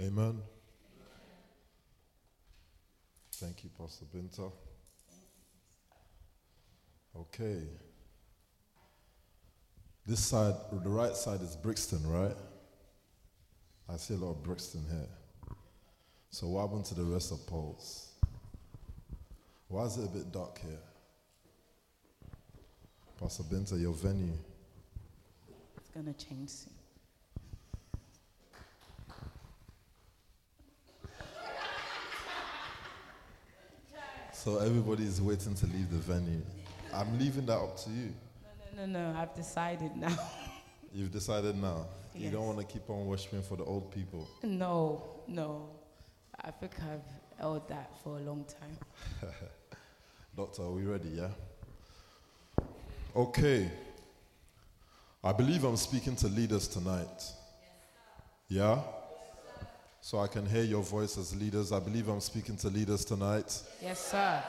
Amen. Thank you, Pastor Binta. Okay. This side, the right side is Brixton, right? I see a lot of Brixton here. So, what happened to the rest of Tulse? Why is it a bit dark here? Pastor Binta, your venue. It's going to change soon. So everybody's waiting to leave the venue. I'm leaving that up to you. No, no, no, no. I've decided now. You've decided now. You don't want to keep on worshiping for the old people. no, no. I think I've held that for a long time. Doctor, are we ready? Yeah? Okay. I believe I'm speaking to leaders tonight. Yeah? So I can hear your voice as leaders. I believe I'm speaking to leaders tonight. Yes, sir.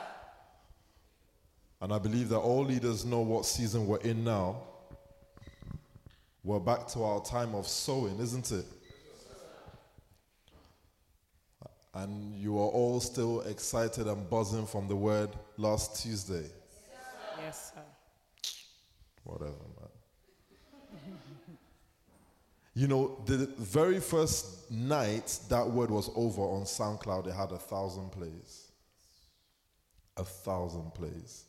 And I believe that all leaders know what season we're in now. We're back to our time of sowing, isn't it? And you are all still excited and buzzing from the word last Tuesday. Yes, sir. Whatever, man. You know, the very first night that word was over on SoundCloud, it had a thousand plays. A thousand plays.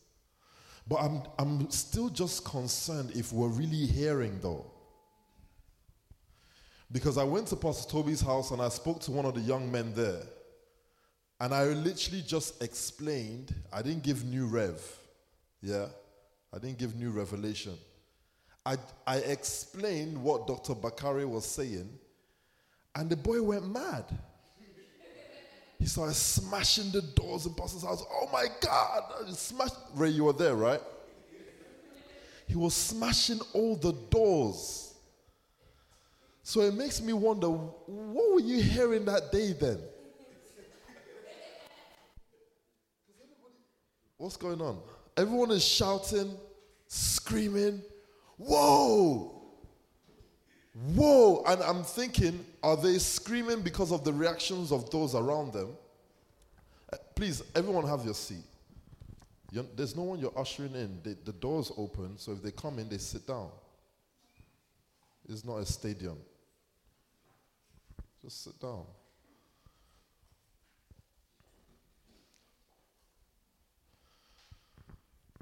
But I'm, I'm still just concerned if we're really hearing, though. Because I went to Pastor Tobi's house and I spoke to one of the young men there. And I literally just explained, I didn't give new rev. Yeah? I didn't give new revelation. I, I explained what Dr. Bakari was saying, and the boy went mad. He started smashing the doors in Pastor's house. Oh my God! He smashed. Ray, you were there, right? He was smashing all the doors. So it makes me wonder what were you hearing that day then? What's going on? Everyone is shouting, screaming, Whoa! Whoa! And I'm thinking, are they screaming because of the reactions of those around them? Uh, please, everyone have your seat. You're, there's no one you're ushering in. They, the door's open, so if they come in, they sit down. It's not a stadium. Just sit down.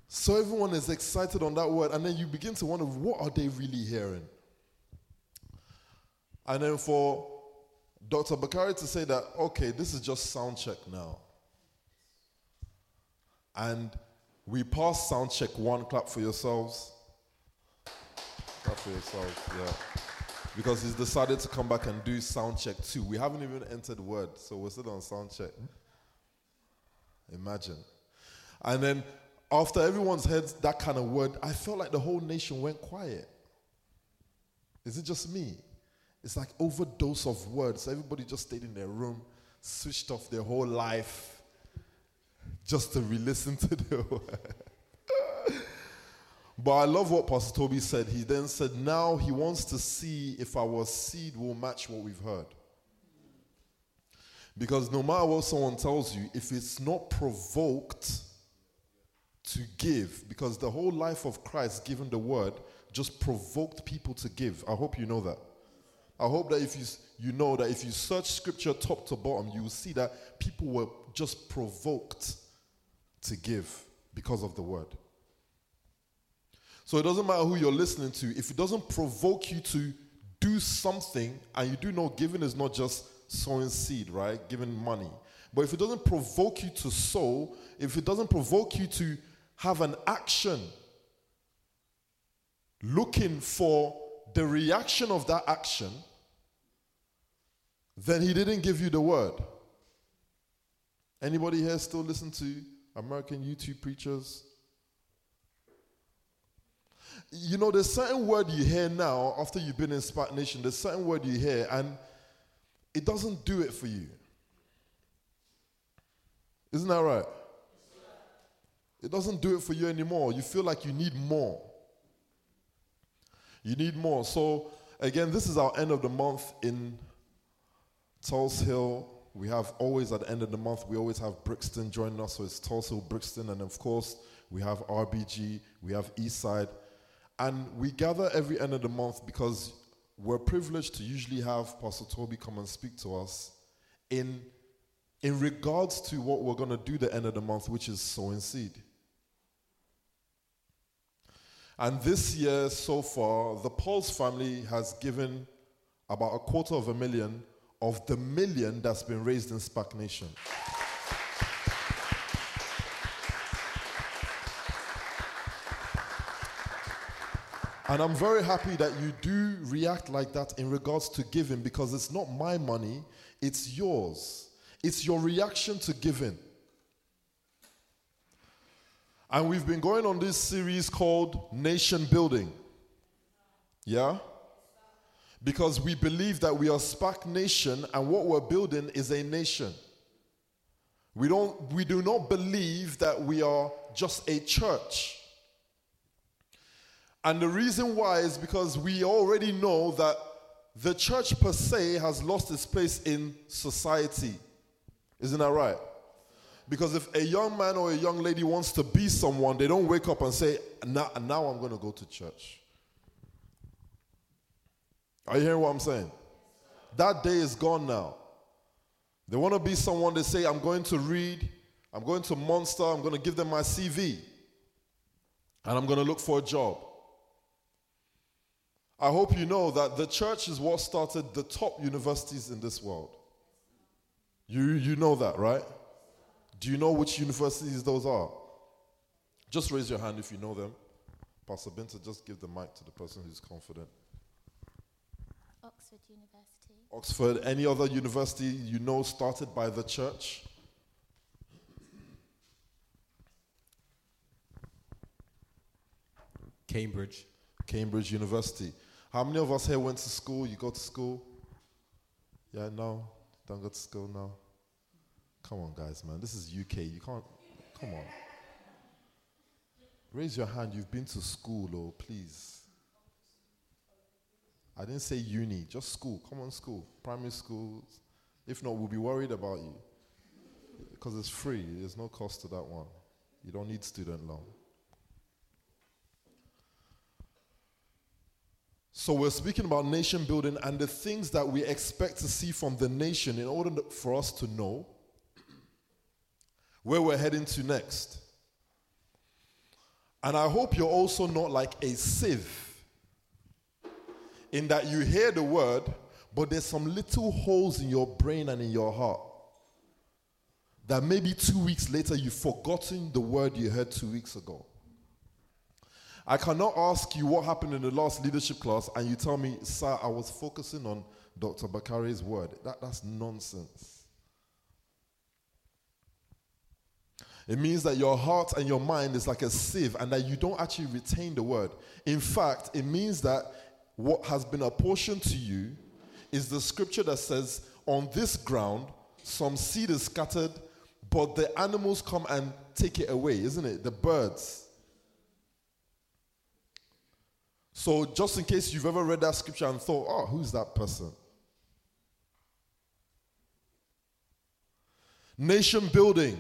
So everyone is excited on that word, and then you begin to wonder what are they really hearing? And then for Dr. Bakari to say that, okay, this is just sound check now. And we pass sound check one, clap for yourselves. Clap for yourselves, yeah. Because he's decided to come back and do sound check two. We haven't even entered word, so we're still on sound check. Imagine. And then after everyone's heard that kind of word, I felt like the whole nation went quiet. Is it just me? It's like overdose of words. Everybody just stayed in their room, switched off their whole life just to re-listen to the word. but I love what Pastor Tobi said. He then said, now he wants to see if our seed will match what we've heard. Because no matter what someone tells you, if it's not provoked to give, because the whole life of Christ, given the word, just provoked people to give. I hope you know that. I hope that if you you know that if you search scripture top to bottom, you will see that people were just provoked to give because of the word. So it doesn't matter who you're listening to, if it doesn't provoke you to do something, and you do know giving is not just sowing seed, right? Giving money. But if it doesn't provoke you to sow, if it doesn't provoke you to have an action looking for the reaction of that action, then he didn't give you the word. Anybody here still listen to American YouTube preachers? You know, there's certain word you hear now after you've been in SPAC Nation, there's certain word you hear and it doesn't do it for you. Isn't that right? It doesn't do it for you anymore. You feel like you need more. You need more. So, again, this is our end of the month in Tulse Hill, we have always at the end of the month, we always have Brixton joining us. So it's Tulse Hill, Brixton, and of course, we have RBG, we have Eastside. And we gather every end of the month because we're privileged to usually have Pastor Tobi come and speak to us in, in regards to what we're going to do the end of the month, which is sowing seed. And this year so far, the Pauls family has given about a quarter of a million of the million that's been raised in SPAC Nation. And I'm very happy that you do react like that in regards to giving because it's not my money, it's yours. It's your reaction to giving. And we've been going on this series called Nation Building. Yeah? Because we believe that we are SPAC Nation and what we're building is a nation. We, don't, we do not believe that we are just a church. And the reason why is because we already know that the church per se has lost its place in society. Isn't that right? Because if a young man or a young lady wants to be someone, they don't wake up and say, now, now I'm going to go to church. Are you hearing what I'm saying? That day is gone now. They want to be someone, they say, I'm going to read, I'm going to Monster, I'm going to give them my CV, and I'm going to look for a job. I hope you know that the church is what started the top universities in this world. You, you know that, right? Do you know which universities those are? Just raise your hand if you know them. Pastor Binta, just give the mic to the person who's confident. Oxford University. Oxford, any other university you know started by the church? Cambridge. Cambridge University. How many of us here went to school? You go to school? Yeah, no? Don't go to school now? Come on, guys, man. This is UK. You can't. Come on. Raise your hand. You've been to school, oh, please. I didn't say uni, just school. Come on, school. Primary schools. If not, we'll be worried about you. Because it's free, there's no cost to that one. You don't need student loan. So, we're speaking about nation building and the things that we expect to see from the nation in order for us to know where we're heading to next. And I hope you're also not like a sieve in that you hear the word, but there's some little holes in your brain and in your heart that maybe two weeks later you've forgotten the word you heard two weeks ago. I cannot ask you what happened in the last leadership class and you tell me, sir, I was focusing on Dr. Bakari's word. That, that's nonsense. It means that your heart and your mind is like a sieve and that you don't actually retain the word. In fact, it means that what has been apportioned to you is the scripture that says, On this ground, some seed is scattered, but the animals come and take it away, isn't it? The birds. So, just in case you've ever read that scripture and thought, oh, who's that person? Nation building.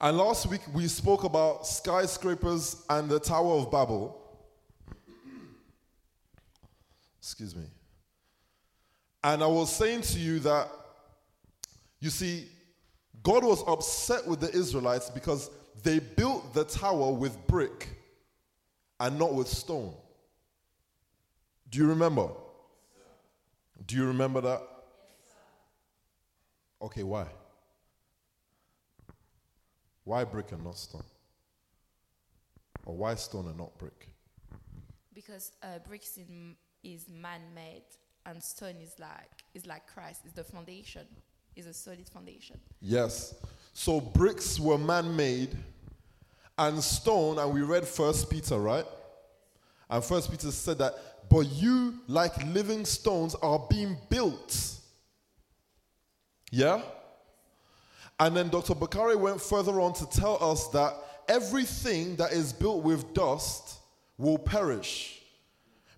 And last week we spoke about skyscrapers and the Tower of Babel. Excuse me. And I was saying to you that, you see, God was upset with the Israelites because they built the tower with brick and not with stone. Do you remember? Do you remember that? Okay, why? Why brick and not stone? Or why stone and not brick? Because uh, bricks in, is man-made and stone is like is like Christ. Is the foundation. Is a solid foundation. Yes. So bricks were man-made and stone, and we read First Peter, right? And First Peter said that, but you, like living stones, are being built. Yeah? And then Dr. Bakari went further on to tell us that everything that is built with dust will perish.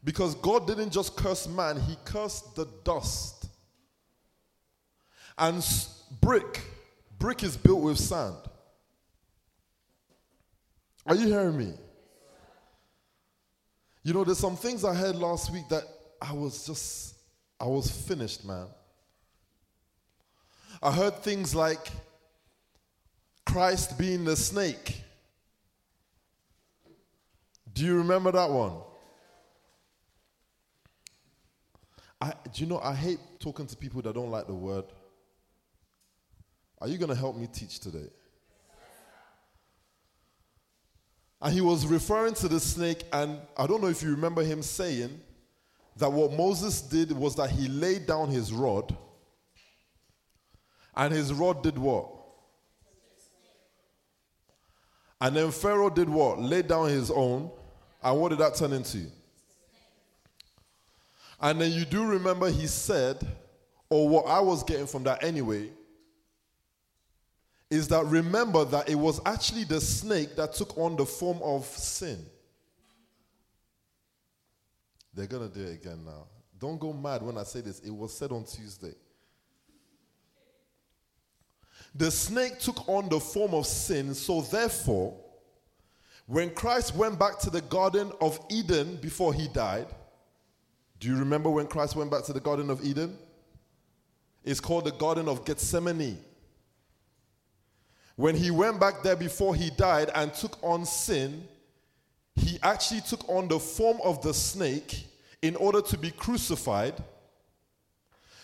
Because God didn't just curse man, He cursed the dust. And brick, brick is built with sand. Are you hearing me? You know, there's some things I heard last week that I was just, I was finished, man. I heard things like Christ being the snake. Do you remember that one? I, do you know, I hate talking to people that don't like the word. Are you going to help me teach today? And he was referring to the snake, and I don't know if you remember him saying that what Moses did was that he laid down his rod, and his rod did what? And then Pharaoh did what? Laid down his own, and what did that turn into? And then you do remember he said, or what I was getting from that anyway, is that remember that it was actually the snake that took on the form of sin. They're going to do it again now. Don't go mad when I say this. It was said on Tuesday. The snake took on the form of sin, so therefore, when Christ went back to the Garden of Eden before he died, do you remember when Christ went back to the Garden of Eden? It's called the Garden of Gethsemane. When he went back there before he died and took on sin, he actually took on the form of the snake in order to be crucified.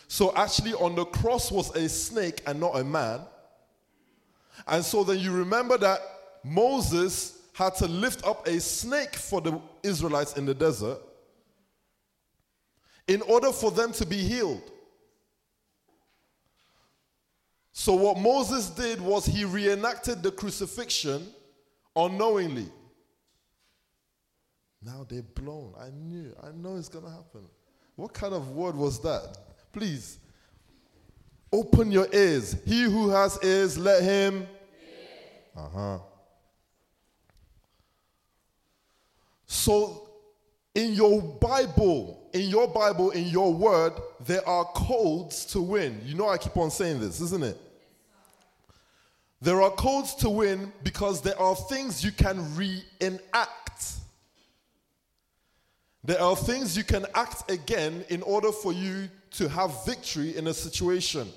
So, actually, on the cross was a snake and not a man. And so then you remember that Moses had to lift up a snake for the Israelites in the desert in order for them to be healed. So, what Moses did was he reenacted the crucifixion unknowingly. Now they're blown. I knew. I know it's going to happen. What kind of word was that? Please, open your ears. He who has ears, let him. Uh huh. So, in your Bible, in your Bible, in your word, there are codes to win. You know, I keep on saying this, isn't it? There are codes to win because there are things you can reenact. There are things you can act again in order for you to have victory in a situation.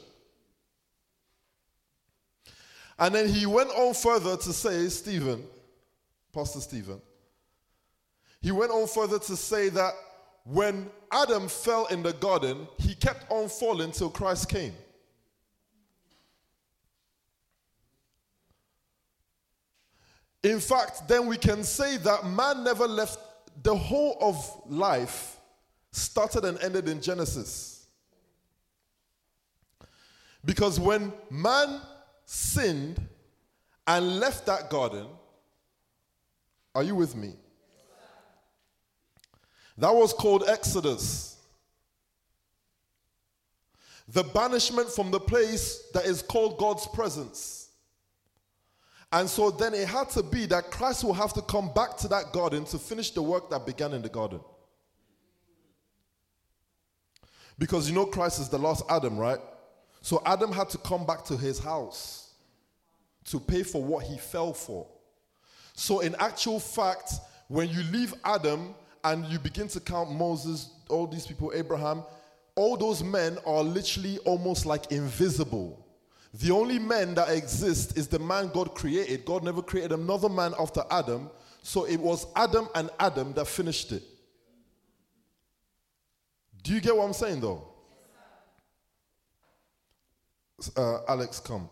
And then he went on further to say, Stephen, Pastor Stephen, he went on further to say that when Adam fell in the garden, he kept on falling till Christ came. In fact, then we can say that man never left, the whole of life started and ended in Genesis. Because when man sinned and left that garden, are you with me? That was called Exodus. The banishment from the place that is called God's presence. And so then it had to be that Christ will have to come back to that garden to finish the work that began in the garden. Because you know Christ is the last Adam, right? So Adam had to come back to his house to pay for what he fell for. So, in actual fact, when you leave Adam and you begin to count Moses, all these people, Abraham, all those men are literally almost like invisible. The only man that exists is the man God created. God never created another man after Adam. So it was Adam and Adam that finished it. Do you get what I'm saying though? Uh, Alex, come.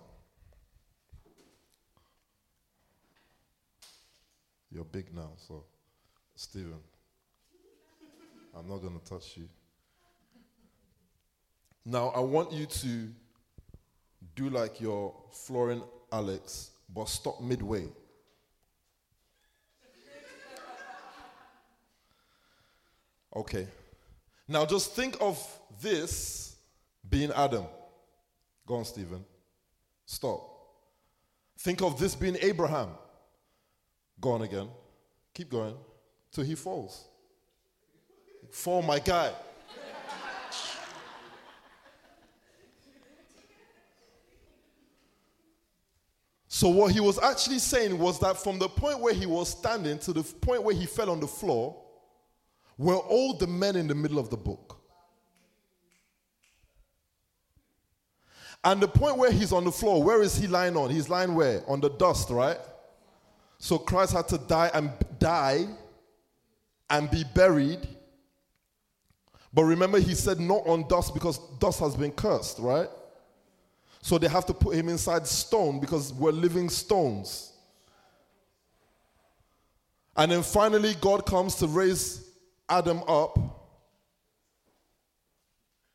You're big now, so Stephen, I'm not going to touch you. Now, I want you to do like your flooring Alex, but stop midway. Okay. Now, just think of this being Adam. Go on, Stephen. Stop. Think of this being Abraham. Go on again. Keep going. Till he falls. Fall, my guy. So, what he was actually saying was that from the point where he was standing to the point where he fell on the floor were all the men in the middle of the book. And the point where he's on the floor, where is he lying on? He's lying where? On the dust, right? So Christ had to die and die and be buried. But remember, he said not on dust because dust has been cursed, right? So they have to put him inside stone because we're living stones. And then finally, God comes to raise Adam up,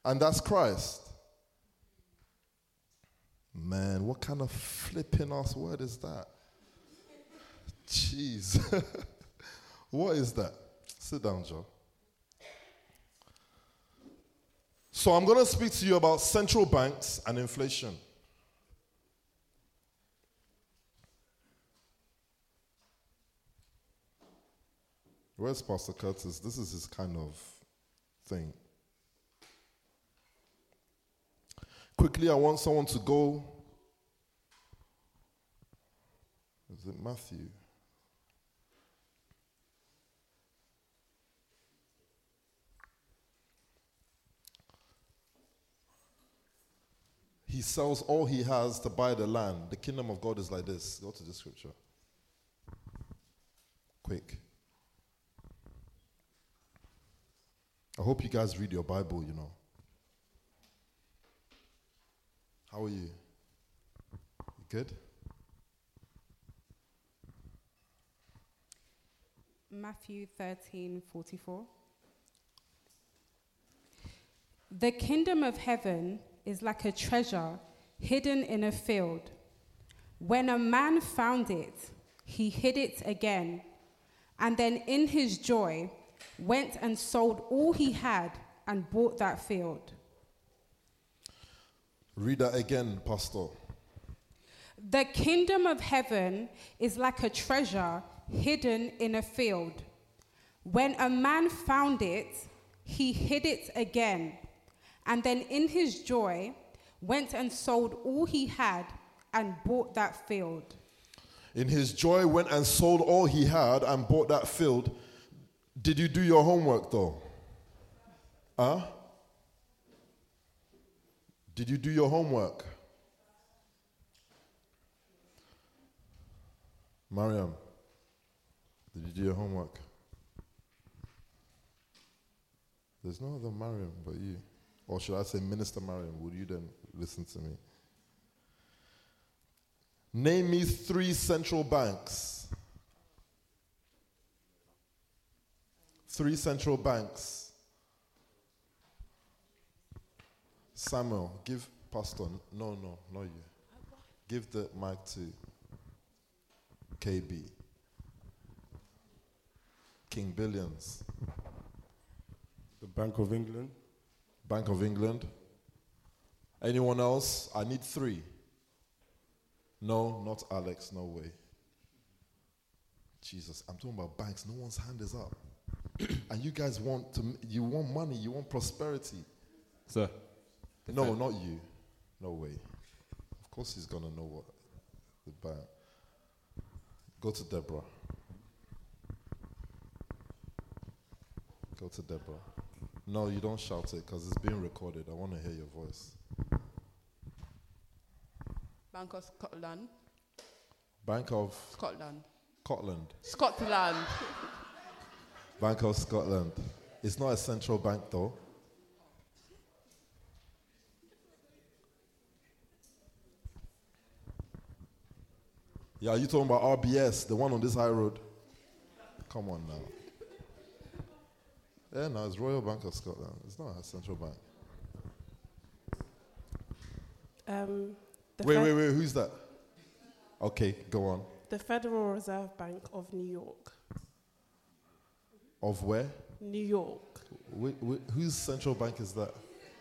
and that's Christ. Man, what kind of flipping ass word is that? Jeez. what is that? Sit down, Joe. So, I'm going to speak to you about central banks and inflation. Where's Pastor Curtis? This is his kind of thing. Quickly, I want someone to go. Is it Matthew? He sells all he has to buy the land. The kingdom of God is like this. Go to the scripture. Quick. I hope you guys read your Bible, you know. How are you? Good? Matthew 13 44. The kingdom of heaven is like a treasure hidden in a field. When a man found it, he hid it again, and then in his joy went and sold all he had and bought that field. Read that again, Pastor. The kingdom of heaven is like a treasure hidden in a field. When a man found it, he hid it again, and then in his joy went and sold all he had and bought that field. In his joy, went and sold all he had and bought that field. Did you do your homework though? Huh? Did you do your homework? Mariam, did you do your homework? There's no other Mariam but you. Or should I say Minister Mariam? Would you then listen to me? Name me three central banks. Three central banks. Samuel, give Pastor. No, no, not you. Give the mic to KB. King Billions. The Bank of England. Bank of England. Anyone else? I need three. No, not Alex. No way. Jesus, I'm talking about banks. No one's hand is up. and you guys want to, you want money, you want prosperity. Sir. No, not you. No way. Of course he's gonna know what the bank. Go to Deborah. Go to Deborah. No, you don't shout it because it's being recorded. I want to hear your voice. Bank of Scotland. Bank of Scotland. Scotland. Scotland. Bank of Scotland. It's not a central bank though. Yeah, you talking about RBS, the one on this high road? Come on now. Yeah, no, it's Royal Bank of Scotland. It's not a central bank. Um, Wait, Fed- wait, wait. Who's that? Okay, go on. the Federal Reserve Bank of New York. Of where? New York. Wh- wh- whose central bank is that?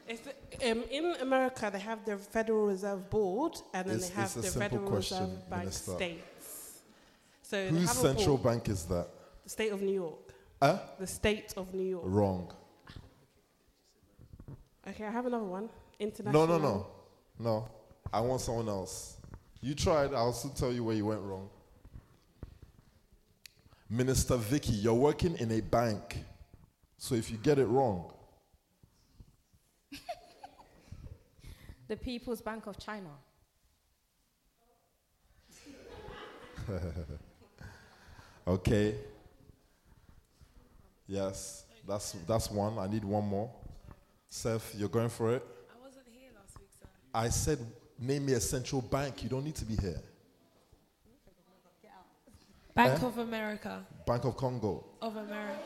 Um, in America, they have the Federal Reserve Board, and then It's- they have the Federal question, Reserve Bank Minister. states. So Whose central board, bank is that? the state of New York. Huh? The state of New York. Wrong. Okay, I have another one. International. No, no, no. No. I want someone else. You tried. I'll still tell you where you went wrong. Minister Vicky, you're working in a bank. So if you get it wrong, The People's Bank of China. okay. Yes, that's that's one. I need one more. Seth, you're going for it. I wasn't here last week, sir. I said, name me a central bank. You don't need to be here. Bank Eh? of America. Bank of Congo, Of America.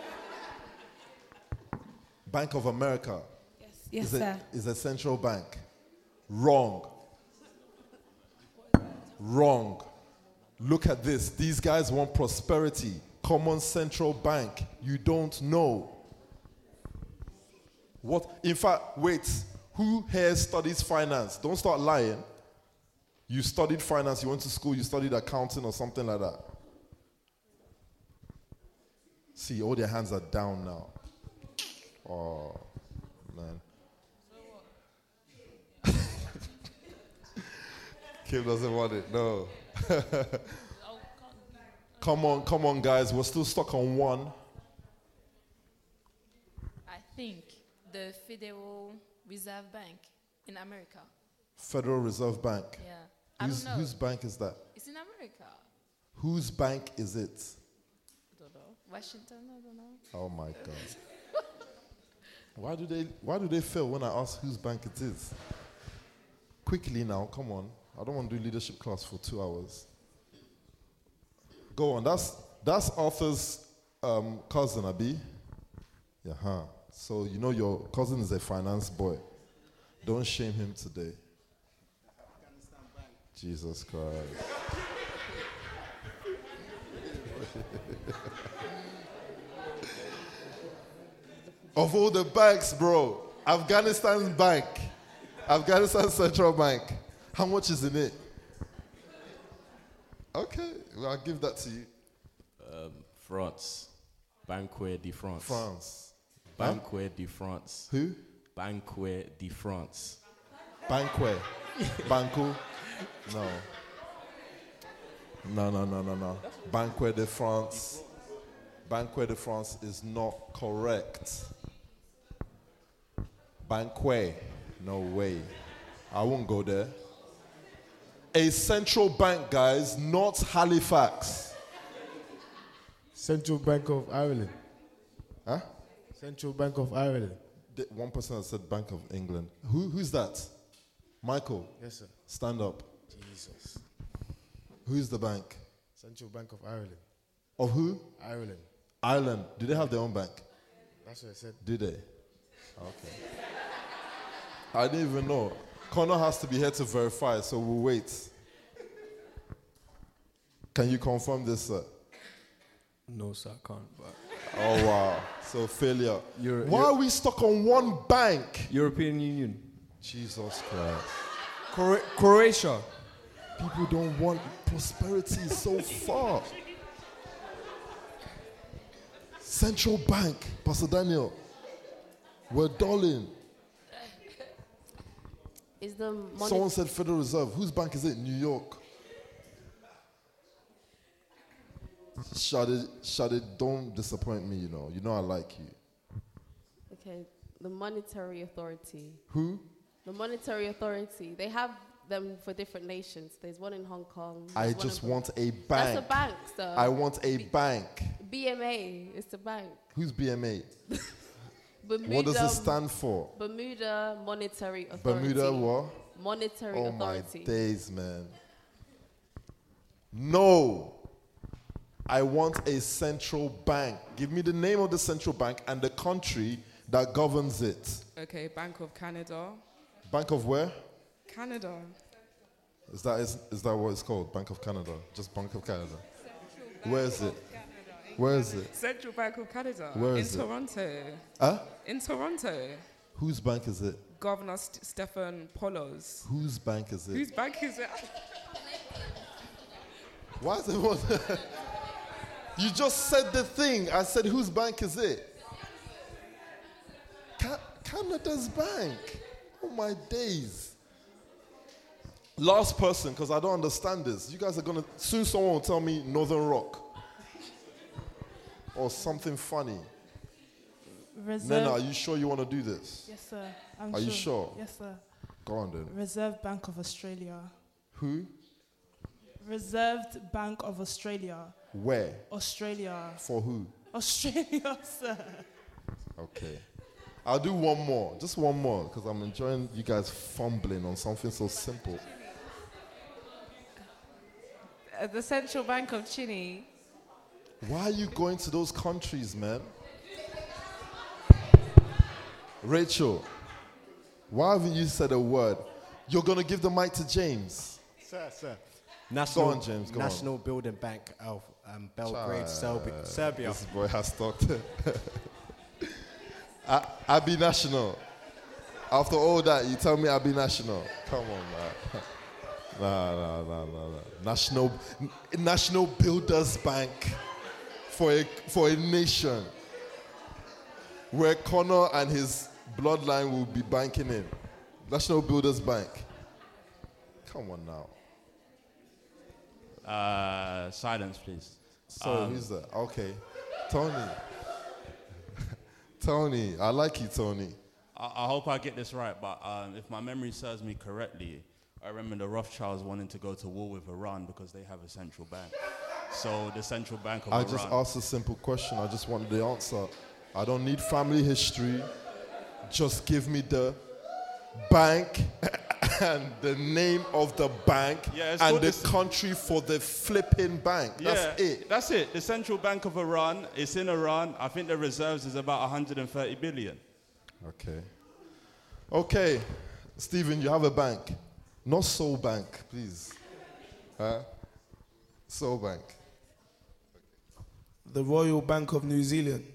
Bank of America. Yes, is sir. A, is a central bank. Wrong. Wrong. Look at this. These guys want prosperity. Common central bank. You don't know. What? In fact, wait. Who here studies finance? Don't start lying. You studied finance, you went to school, you studied accounting or something like that. See, all their hands are down now. Oh, man. Kim doesn't want it, no. come on, come on, guys. We're still stuck on one. I think the Federal Reserve Bank in America. Federal Reserve Bank. Yeah. I Whose, don't know. whose bank is that? It's in America. Whose bank is it? I don't know. Washington, I don't know. Oh my God. why do they why do they fail when I ask whose bank it is? Quickly now, come on. I don't want to do leadership class for two hours. Go on. That's that's Arthur's um, cousin, Abi. Yeah, huh. So you know your cousin is a finance boy. Don't shame him today. Afghanistan bank. Jesus Christ. Of all the banks, bro, Afghanistan's bank, Afghanistan Central Bank, how much is in it? Okay, well, I'll give that to you. Um, France. Banque de France. France. Banque de France. Who? Banque de France. Banque. Banco? No. No, no, no, no, no. Banque de France. Banque de France is not correct. Banque. No way. I won't go there. A central bank, guys, not Halifax. Central Bank of Ireland. Huh? Central Bank of Ireland. The- One person has said Bank of England. Who, who's that? Michael, Yes, sir. stand up. Jesus. Who's the bank? Central Bank of Ireland. Of who? Ireland. Ireland. Do they have their own bank? That's what I said. Do they? Okay. I didn't even know. Connor has to be here to verify, so we'll wait. Can you confirm this, sir? No, sir, I can't. But Oh, wow. So, failure. You're- Why you're- we stuck on one bank? European Union, Jesus Christ. Cro- Croatia. People don't want prosperity so far. Central Bank, Pastor Daniel. We're darling. Is the money Someone said Federal Reserve. Whose bank is it? New York. Shade, Shade, don't disappoint me, you know. You know I like you. okay? The monetary authority. Who? The monetary authority. They have them for different nations. There's one in Hong Kong. I just want a bank. That's a bank, sir. I want a bank. BMA. It's a bank. Who's BMA? Bermuda, What does it stand for? Bermuda Monetary Authority. Bermuda what? Monetary Oh my days, man. No. I want a central bank. Give me the name of the central bank and the country that governs it. Okay, Bank of Canada. Bank of where? Canada. Is that is, is that what it's called? Bank of Canada. Just Bank of Canada. Where is it? Where is it? Central Bank of Canada. Where in it? Toronto. Huh? In Toronto. Whose bank is it? Governor St- Stephen Poloz. Whose bank is it? Whose bank is it? Why is everyone? you just said the thing. I said, whose bank is it? Ca- Canada's bank. Oh my days. Last person, because I don't understand this. You guys are gonna soon. Someone will tell me Northern Rock or something funny. Reserve. Nena, are you sure you want to do this? Yes, sir. I'm Are you sure? Yes, sir. Go on then. Reserve Bank of Australia. Who? Reserved Bank of Australia. Where? Australia. For who? Australia, sir. Okay. I'll do one more. Just one more, because I'm enjoying you guys fumbling on something so simple. Uh, the Central Bank of Chile. Why are you going to those countries, man? Rachel, why haven't you said a word? You're going to give the mic to James. Sir, sir. Go on, James, go on. National Building Bank of um, Belgrade, Serbi- Serbia. This boy has talked. I, I be national. After all that, you tell me I be national. Come on, man. Nah, nah, nah, nah, nah. National, National Builders Bank for a, for a nation where Connor and his bloodline will be banking in. National Builders Bank. Come on now. Uh, silence, please. So Um, who's that? Okay, Tony. Tony, I like you, Tony. I, I hope I get this right, but um, if my memory serves me correctly, I remember the Rothschilds wanting to go to war with Iran because they have a central bank. So the central bank of Iran. I Iran. just asked a simple question. I just wanted the answer. I don't need family history. Just give me the bank and the name of the bank Yeah, and the country for the flipping bank. That's yeah, it. That's it. The central bank of Iran. It's in Iran. I think the reserves is about 130 billion. Okay. Okay, Stephen, you have a bank. Not Soul Bank, please. Huh? Soul Bank. The Royal Bank of New Zealand.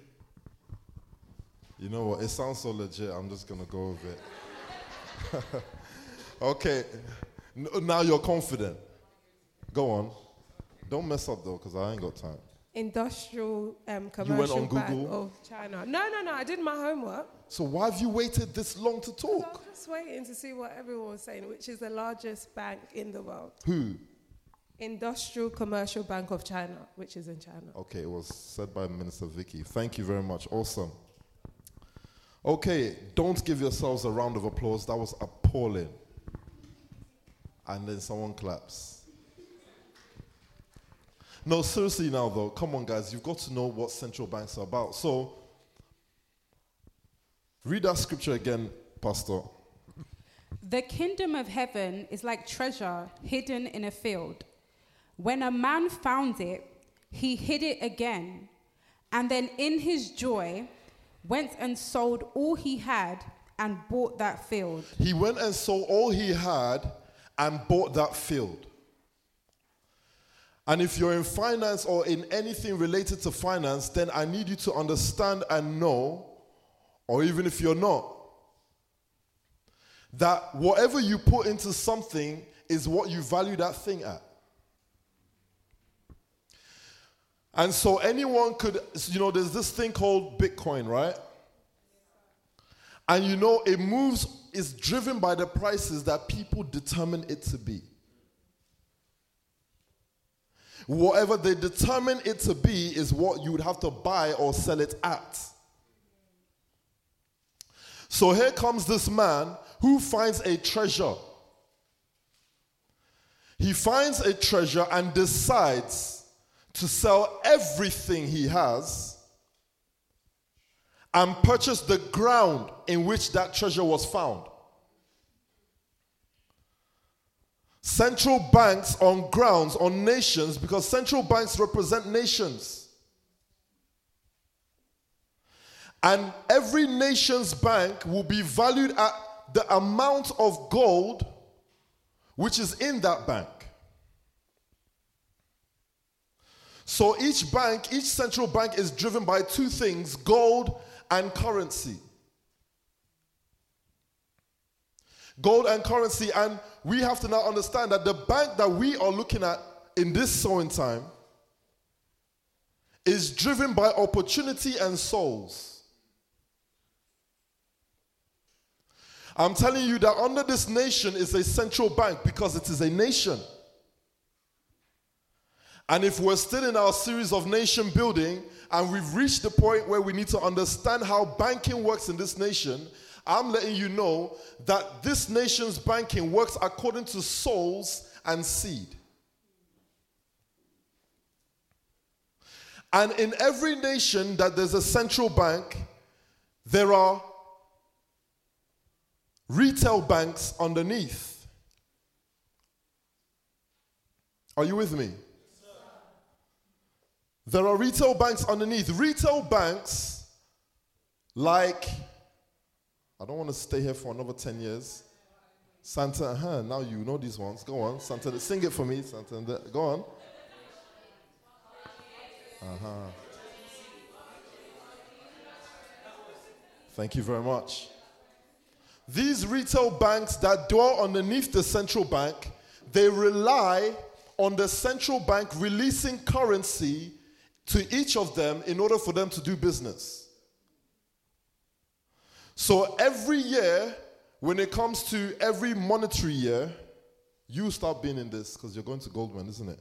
You know what? It sounds so legit. I'm just gonna go with it. okay. N- now you're confident. Go on. Don't mess up though, because I ain't got time. Industrial um, went Commercial on Bank Google? of China. No, no, no. I did my homework. So why have you waited this long to talk? I talk? was just waiting to see what everyone was saying, which is the largest bank in the world. Who? Industrial Commercial Bank of China, which is in China. Okay, it was said by Minister Vicky. Thank you very much. Awesome. Okay, don't give yourselves a round of applause. That was appalling. And then someone claps. No, seriously now though, come on guys, you've got to know what central banks are about. So, read that scripture again, Pastor. The kingdom of heaven is like treasure hidden in a field. When a man found it, he hid it again, and then in his joy went and sold all he had and bought that field. He went and sold all he had and bought that field. And if you're in finance or in anything related to finance, then I need you to understand and know, or even if you're not, that whatever you put into something is what you value that thing at. And so anyone could, you know, there's this thing called Bitcoin, right? And you know, it moves, is driven by the prices that people determine it to be. Whatever they determine it to be is what you would have to buy or sell it at. So here comes this man who finds a treasure. He finds a treasure and decides to sell everything he has and purchase the ground in which that treasure was found. Central banks on grounds, on nations, because central banks represent nations. And every nation's bank will be valued at the amount of gold which is in that bank. So each bank, each central bank is driven by two things gold and currency. Gold and currency, and we have to now understand that the bank that we are looking at in this sowing time is driven by opportunity and souls. I'm telling you that under this nation is a central bank because it is a nation. And if we're still in our series of nation building and we've reached the point where we need to understand how banking works in this nation, I'm letting you know that this nation's banking works according to souls and seed. And in every nation that there's a central bank, there are retail banks underneath. Are you with me? There are retail banks underneath. Retail banks, like, I don't want to stay here for another 10 years. Santa, uh now you know these ones. Go on, Santa, sing it for me, Santa. Go on. Uh huh. Thank you very much. These retail banks that dwell underneath the central bank, they rely on the central bank releasing currency to each of them in order for them to do business. So every year, when it comes to every monetary year, you start being in this because you're going to Goldman, isn't it?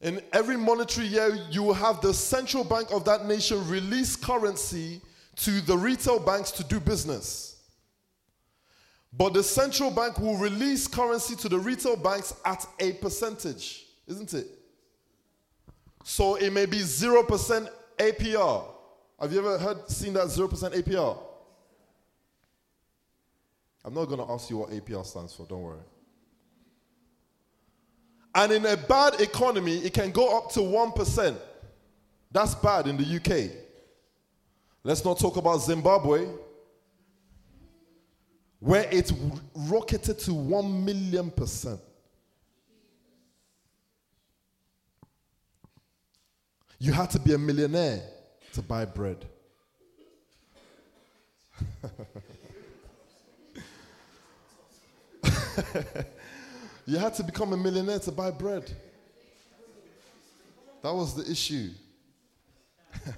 In every monetary year, you will have the central bank of that nation release currency to the retail banks to do business. But the central bank will release currency to the retail banks at a percentage, isn't it? So it may be 0% APR. Have you ever heard seen that 0% APR? I'm not going to ask you what APR stands for, don't worry. And in a bad economy, it can go up to 1%. That's bad in the UK. Let's not talk about Zimbabwe, where it rocketed to 1 million percent. You had to be a millionaire to buy bread. you had to become a millionaire to buy bread. That was the issue.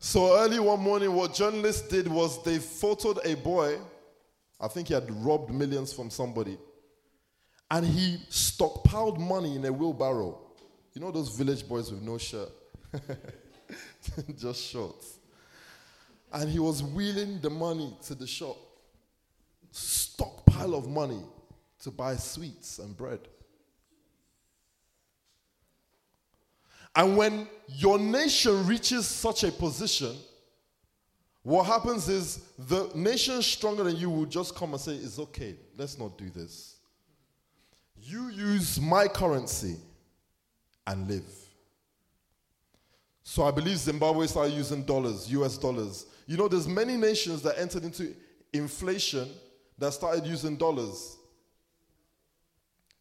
so early one morning, what journalists did was they photoed a boy. I think he had robbed millions from somebody. And he stockpiled money in a wheelbarrow. You know those village boys with no shirt? Just shorts. And he was wheeling the money to the shop. Stockpile of money to buy sweets and bread. And when your nation reaches such a position, what happens is the nation stronger than you will just come and say, It's okay, let's not do this. You use my currency and live. So I believe Zimbabwe started using dollars, US dollars. You know, there's many nations that entered into inflation that started using dollars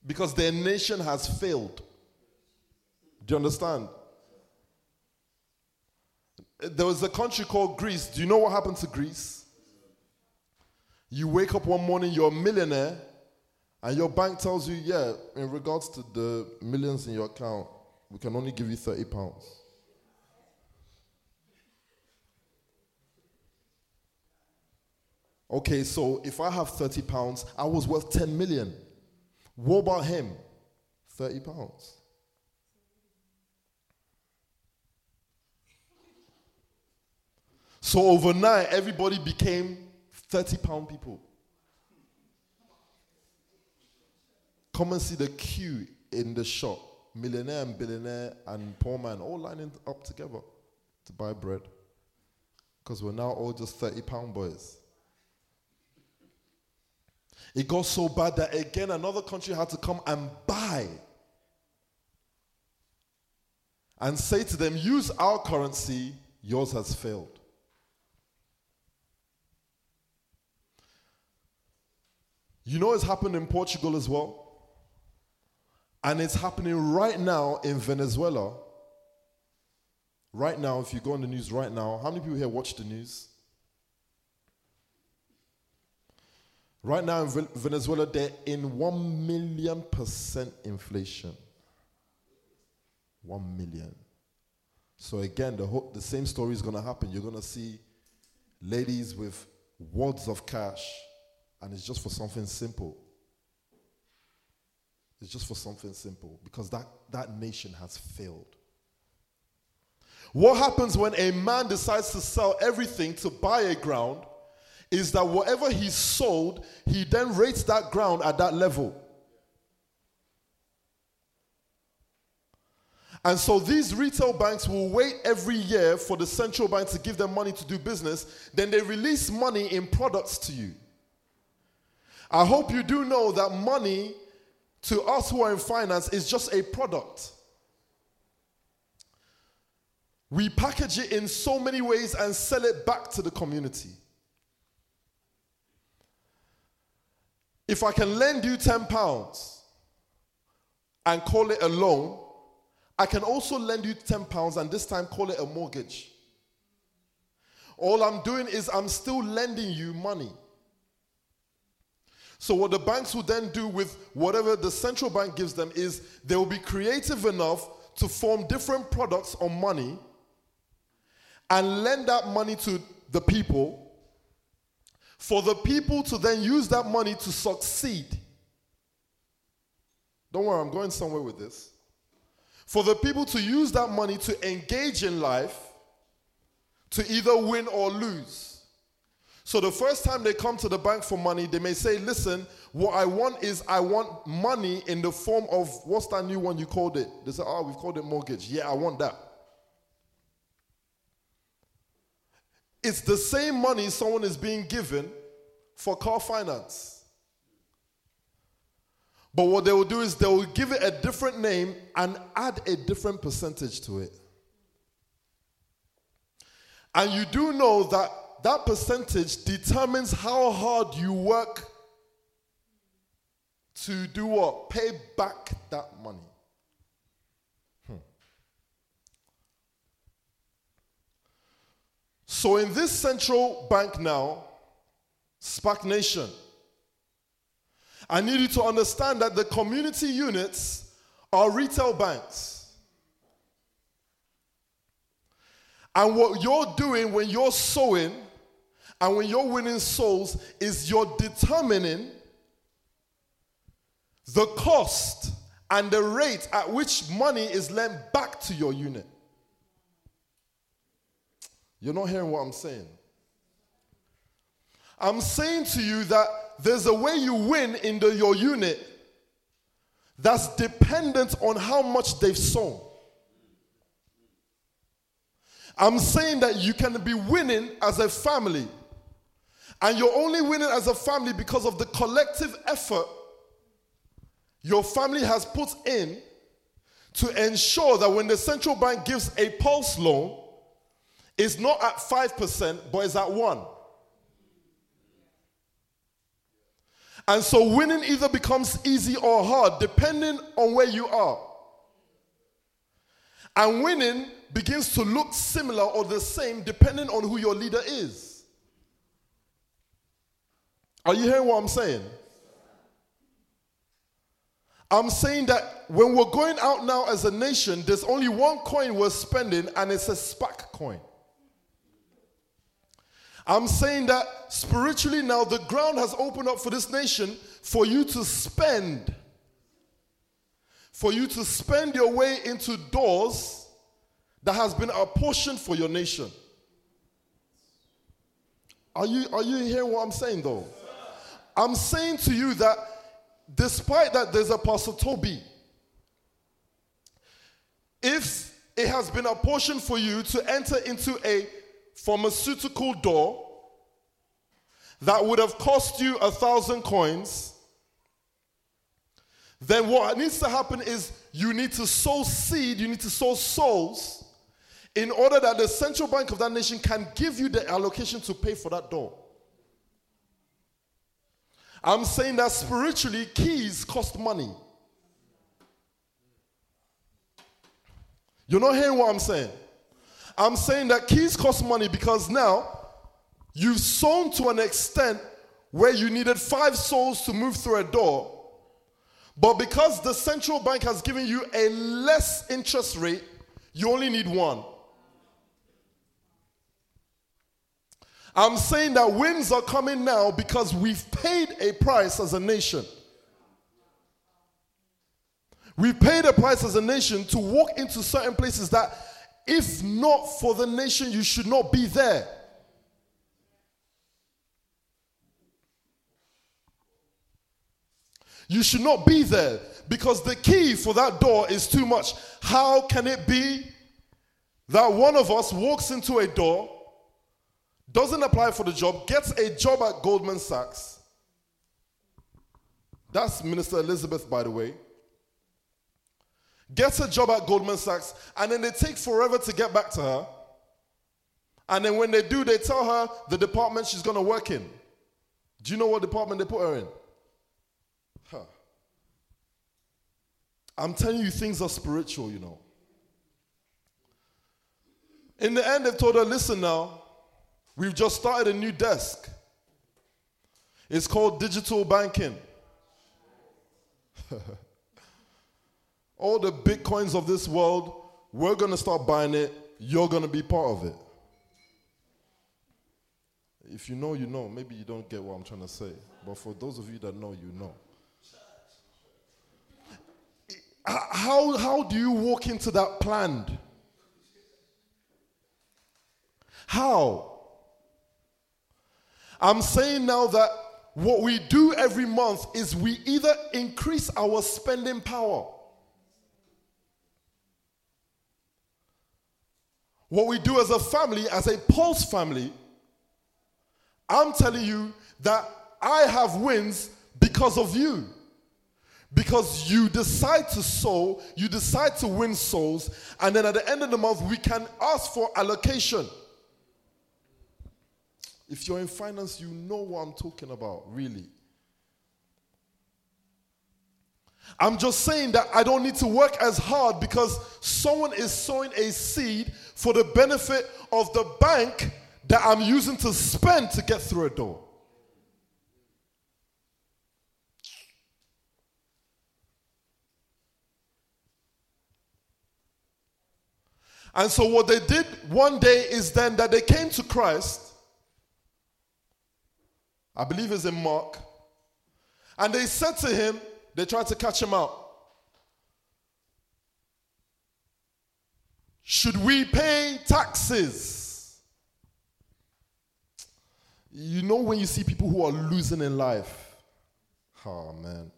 because their nation has failed. Do you understand? There was a country called Greece. Do you know what happened to Greece? You wake up one morning, you're a millionaire, and your bank tells you, yeah, in regards to the millions in your account, we can only give you 30 pounds. Okay, so if I have 30 pounds, I was worth 10 million. What about him? 30 pounds. So overnight, everybody became 30 pound people. Come and see the queue in the shop. Millionaire and billionaire and poor man all lining up together to buy bread. Because we're now all just 30 pound boys. It got so bad that again another country had to come and buy and say to them, use our currency, yours has failed. You know it's happened in Portugal as well? And it's happening right now in Venezuela. Right now, if you go on the news right now, how many people here watch the news? Right now in Venezuela, they're in 1 million percent inflation. 1 million. So again, the, the same story is going to happen. You're going to see ladies with wads of cash, and it's just for something simple. It's just for something simple because that, that nation has failed. What happens when a man decides to sell everything to buy a ground is that whatever he sold, he then rates that ground at that level. And so these retail banks will wait every year for the central bank to give them money to do business. Then they release money in products to you. I hope you do know that money to us who are in finance is just a product. We package it in so many ways and sell it back to the community. If I can lend you 10 pounds and call it a loan, I can also lend you 10 pounds and this time call it a mortgage. All I'm doing is I'm still lending you money. So, what the banks will then do with whatever the central bank gives them is they will be creative enough to form different products on money and lend that money to the people for the people to then use that money to succeed. Don't worry, I'm going somewhere with this. For the people to use that money to engage in life to either win or lose. So the first time they come to the bank for money, they may say, Listen, what I want is I want money in the form of what's that new one you called it? They say, Oh, we've called it mortgage. Yeah, I want that. It's the same money someone is being given for car finance. But what they will do is they will give it a different name and add a different percentage to it. And you do know that that percentage determines how hard you work to do what? Pay back that money. Hmm. So, in this central bank now, SPAC Nation, I need you to understand that the community units are retail banks. And what you're doing when you're sowing and when you're winning souls is you're determining the cost and the rate at which money is lent back to your unit. You're not hearing what I'm saying. I'm saying to you that there's a way you win in the, your unit that's dependent on how much they've sown. I'm saying that you can be winning as a family, and you're only winning as a family because of the collective effort your family has put in to ensure that when the central bank gives a pulse loan, it's not at 5%, but it's at 1. And so winning either becomes easy or hard depending on where you are. And winning begins to look similar or the same depending on who your leader is. Are you hearing what I'm saying? I'm saying that when we're going out now as a nation, there's only one coin we're spending, and it's a SPAC coin. I'm saying that spiritually now the ground has opened up for this nation for you to spend. For you to spend your way into doors that has been apportioned for your nation. Are you, are you hearing what I'm saying though? I'm saying to you that despite that there's a Pastor Tobi, if it has been apportioned for you to enter into a pharmaceutical door that would have cost you a thousand coins, then what needs to happen is you need to sow seed, you need to sow souls in order that the central bank of that nation can give you the allocation to pay for that door. I'm saying that spiritually, keys cost money. You're not hearing what I'm saying? I'm saying that keys cost money because now you've sown to an extent where you needed five souls to move through a door. But because the central bank has given you a less interest rate, you only need one. I'm saying that winds are coming now because we've paid a price as a nation. We've paid a price as a nation to walk into certain places that, if not for the nation, you should not be there. You should not be there because the key for that door is too much. How can it be that one of us walks into a door, doesn't apply for the job, gets a job at Goldman Sachs? That's Minister Elizabeth, by the way. Gets a job at Goldman Sachs, and then they take forever to get back to her. And then when they do, they tell her the department she's going to work in. Do you know what department they put her in? Huh. I'm telling you, things are spiritual, you know. In the end, they've told her, listen now, we've just started a new desk. It's called digital banking. All the bitcoins of this world, we're going to start buying it. You're going to be part of it. If you know, you know. Maybe you don't get what I'm trying to say. But for those of you that know, you know. How, how do you walk into that planned? How? I'm saying now that what we do every month is we either increase our spending power. What we do as a family, as a pulse family, I'm telling you that I have wins because of you. Because you decide to sow, you decide to win souls, and then at the end of the month, we can ask for allocation. If you're in finance, you know what I'm talking about, really. I'm just saying that I don't need to work as hard because someone is sowing a seed for the benefit of the bank that I'm using to spend to get through a door. And so, what they did one day is then that they came to Christ. I believe it's in Mark. And they said to him, they tried to catch him out. Should we pay taxes? You know, when you see people who are losing in life, oh man,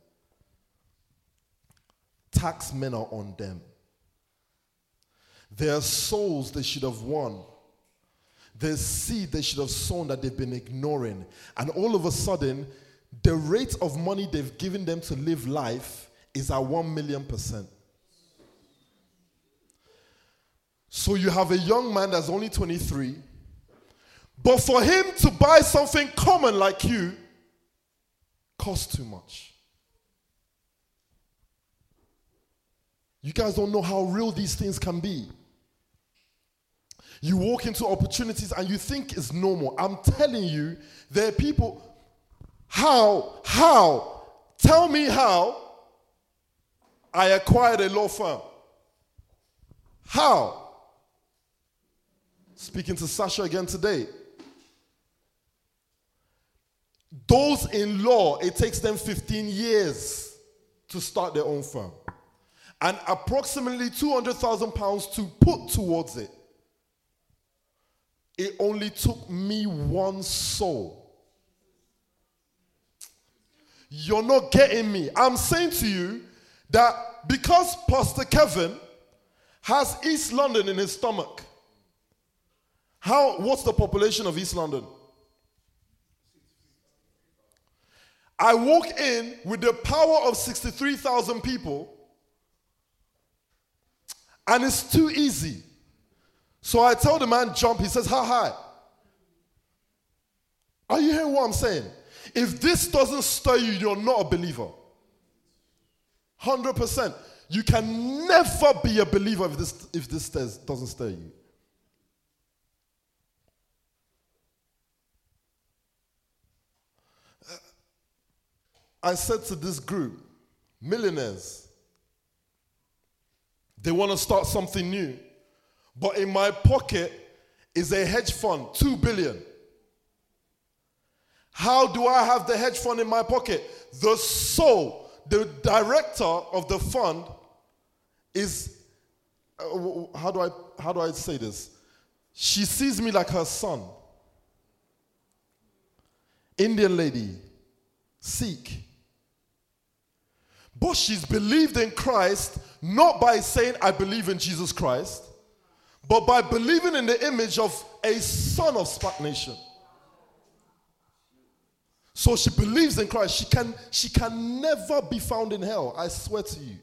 tax men are on them. Their souls they should have won. Their seed they should have sown that they've been ignoring. And all of a sudden, the rate of money they've given them to live life is at 1 million percent. So you have a young man that's only 23, but for him to buy something common like you costs too much. You guys don't know how real these things can be. You walk into opportunities and you think it's normal. I'm telling you, there are people. How? How? Tell me how I acquired a law firm. How? Speaking to Sasha again today. Those in law, it takes them 15 years to start their own firm. And approximately 200,000 pounds to put towards it. It only took me one soul. You're not getting me. I'm saying to you that because Pastor Kevin has East London in his stomach, how what's the population of East London? I walk in with the power of 63,000 people, and it's too easy. So I tell the man, jump. He says, how high? Are you hearing what I'm saying? If this doesn't stir you, you're not a believer. 100%. You can never be a believer if this, if this stirs, doesn't stir you. Uh, I said to this group, millionaires, they want to start something new. But in my pocket is a hedge fund, two billion. How do I have the hedge fund in my pocket? The soul, the director of the fund is uh, how do I how do I say this? She sees me like her son. Indian lady, Sikh. But she's believed in Christ not by saying, I believe in Jesus Christ, but by believing in the image of a son of SPAC Nation. So she believes in Christ. She can, she can never be found in hell. I swear to you.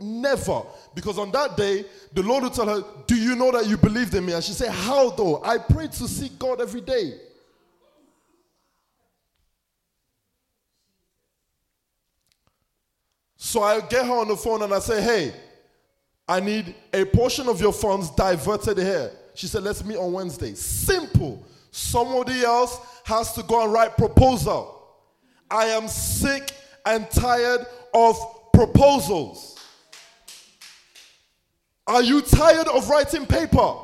Never. Because on that day, the Lord will tell her, Do you know that you believed in me? And she said, How though? I pray to Sikh God every day. So I get her on the phone and I say, Hey, I need a portion of your funds diverted here. She said, Let's meet on Wednesday. Simple. Somebody else has to go and write proposal. I am sick and tired of proposals. Are you tired of writing paper?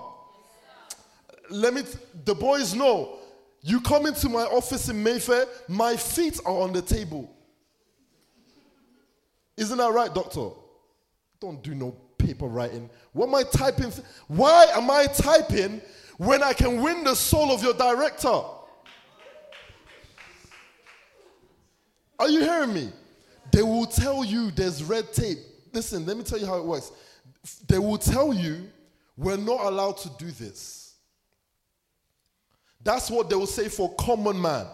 Let me, t- the boys know. You come into my office in Mayfair, my feet are on the table. Isn't that right, doctor? Don't do no paper writing. What am I typing? Why am I typing when I can win the soul of your director? Are you hearing me? They will tell you there's red tape. Listen, let me tell you how it works. They will tell you we're not allowed to do this. That's what they will say for common man.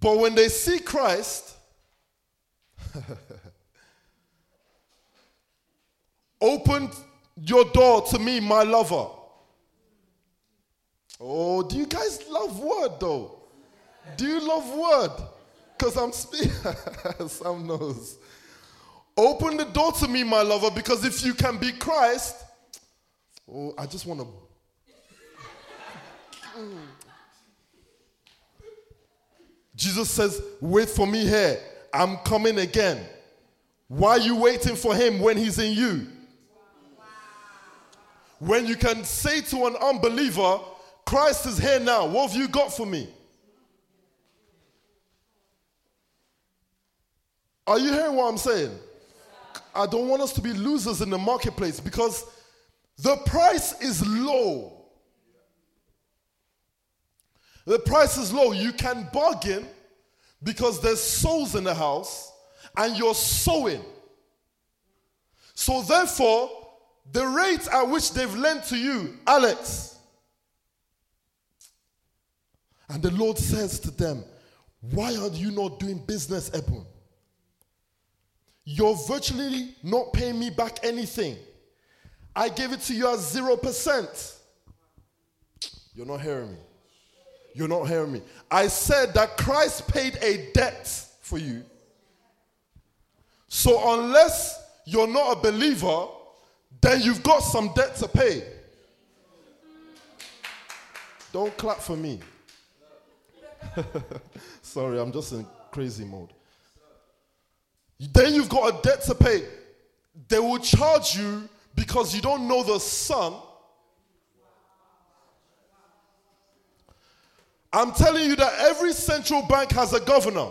But when they see Christ, open your door to me, my lover. Oh, do you guys love word though? Do you love word? Because I'm speaking. Sam knows. Open the door to me, my lover, because if you can be Christ, oh, I just want to. Jesus says, Wait for me here. I'm coming again. Why are you waiting for him when he's in you? When you can say to an unbeliever, Christ is here now. What have you got for me? Are you hearing what I'm saying? I don't want us to be losers in the marketplace because the price is low. The price is low. You can bargain because there's souls in the house and you're sowing. So, therefore, the rate at which they've lent to you, Alex, and the Lord says to them, Why are you not doing business, Ebon? You're virtually not paying me back anything. I gave it to you at 0%. You're not hearing me. You're not hearing me. I said that Christ paid a debt for you. So unless you're not a believer, then you've got some debt to pay. Don't clap for me. Sorry, I'm just in crazy mode. Then you've got a debt to pay. They will charge you because you don't know the Son. I'm telling you that every central bank has a governor.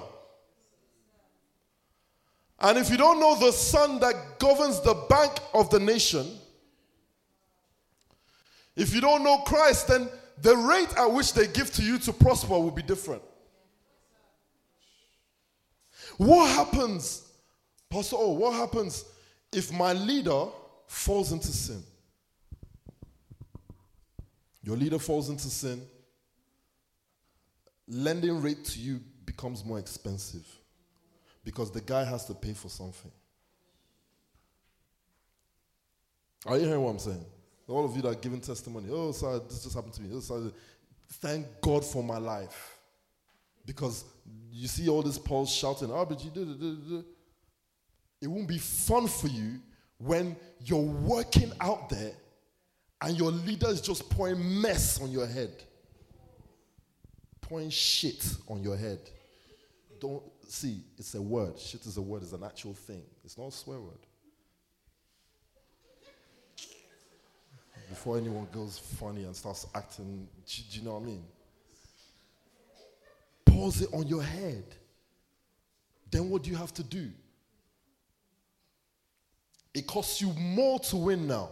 And if you don't know the Son that governs the bank of the nation, if you don't know Christ, then the rate at which they give to you to prosper will be different. What happens, Pastor what happens if my leader falls into sin? Your leader falls into sin, lending rate to you becomes more expensive because the guy has to pay for something. Are you hearing what I'm saying? All of you that are giving testimony, oh, sorry, this just happened to me. Oh, sorry. Thank God for my life. Because you see all this Paul shouting, RBG, duh, duh, duh, duh. it won't be fun for you when you're working out there and your leader is just pouring mess on your head, pouring shit on your head. Don't see, it's a word. Shit is a word, it's an actual thing. It's not a swear word. Before anyone goes funny and starts acting, do, do you know what I mean? Pause it on your head, then what do you have to do? It costs you more to win now.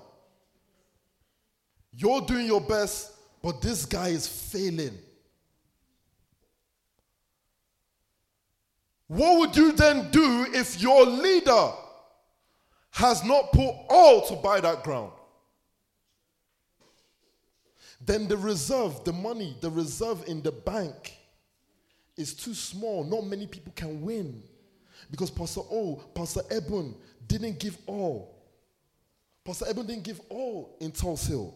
You're doing your best, but this guy is failing. What would you then do if your leader has not put all to buy that ground? Then the reserve, the money, the reserve in the bank is too small. Not many people can win. Because Pastor O, Pastor Eben didn't give all. Pastor Eben didn't give all in Tulse Hill.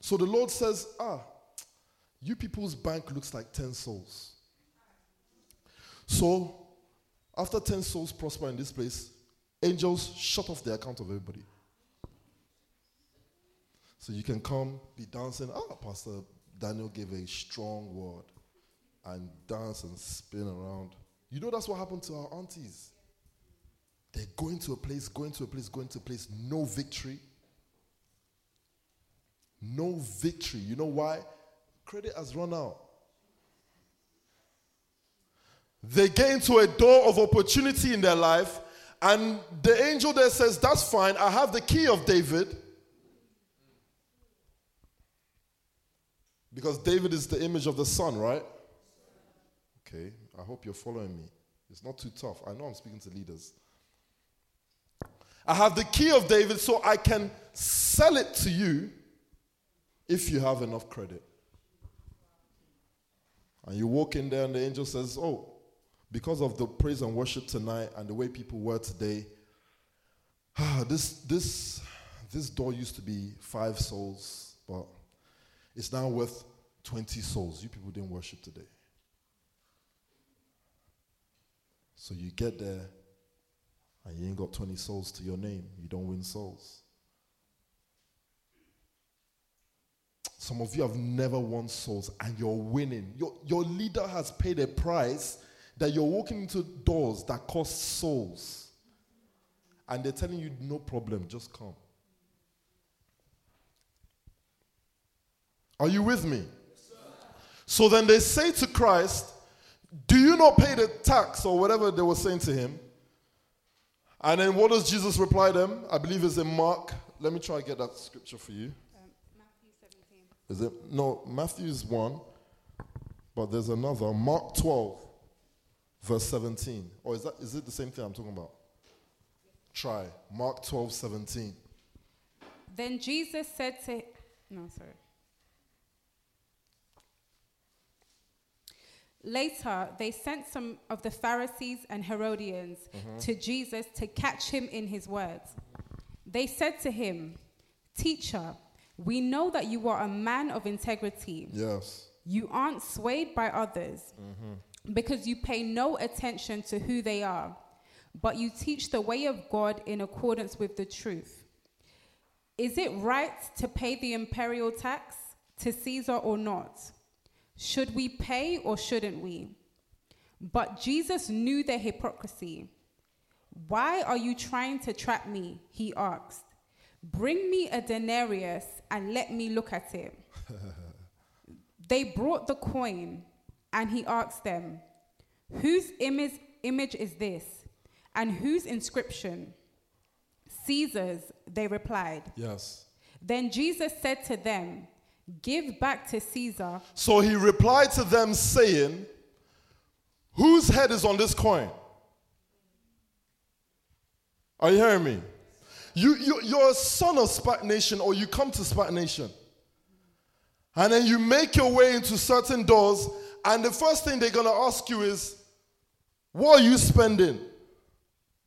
So the Lord says, ah, you people's bank looks like 10 souls. So after 10 souls prosper in this place, angels shut off the account of everybody. So you can come, be dancing. Ah, Pastor Daniel gave a strong word and dance and spin around. You know that's what happened to our aunties. They're going to a place, going to a place, going to a place, no victory. No victory. You know why? Credit has run out. They get into a door of opportunity in their life, and the angel there says, That's fine, I have the key of David. Because David is the image of the son, right? Okay, I hope you're following me. It's not too tough. I know I'm speaking to leaders. I have the key of David so I can sell it to you if you have enough credit. And you walk in there, and the angel says, Oh, because of the praise and worship tonight and the way people were today, ah, this, this, this door used to be five souls, but it's now worth 20 souls. You people didn't worship today. So you get there and you ain't got 20 souls to your name. You don't win souls. Some of you have never won souls and you're winning. Your, your leader has paid a price that you're walking into doors that cost souls. And they're telling you, no problem, just come. Are you with me? so then they say to Christ, Do you not pay the tax or whatever they were saying to him? And then what does Jesus reply them? I believe it's in Mark. Let me try and get that scripture for you. Um, is it? No, Matthew is one, but there's another. Mark 12, verse 17. Or is, that, is it the same thing I'm talking about? Try. Mark 12, 17. Then Jesus said to no, sorry. Later, they sent some of the Pharisees and Herodians Mhm. to Jesus to catch him in his words. They said to him, Teacher, we know that you are a man of integrity. Yes. You aren't swayed by others Mm-hmm. Because you pay no attention to who they are, but you teach the way of God in accordance with the truth. Is it right to pay the imperial tax to Caesar or not? Should we pay or shouldn't we? But Jesus knew their hypocrisy. Why are you trying to trap me? He asked. Bring me a denarius and let me look at it. They brought the coin, and he asked them, Whose image, image is this? And whose inscription? Caesar's, they replied. Yes. Then Jesus said to them, Give back to Caesar. So he replied to them, saying, Whose head is on this coin? Are you hearing me? You, you, you're a son of SPAC Nation, or you come to SPAC Nation. And then you make your way into certain doors, and the first thing they're going to ask you is, What are you spending?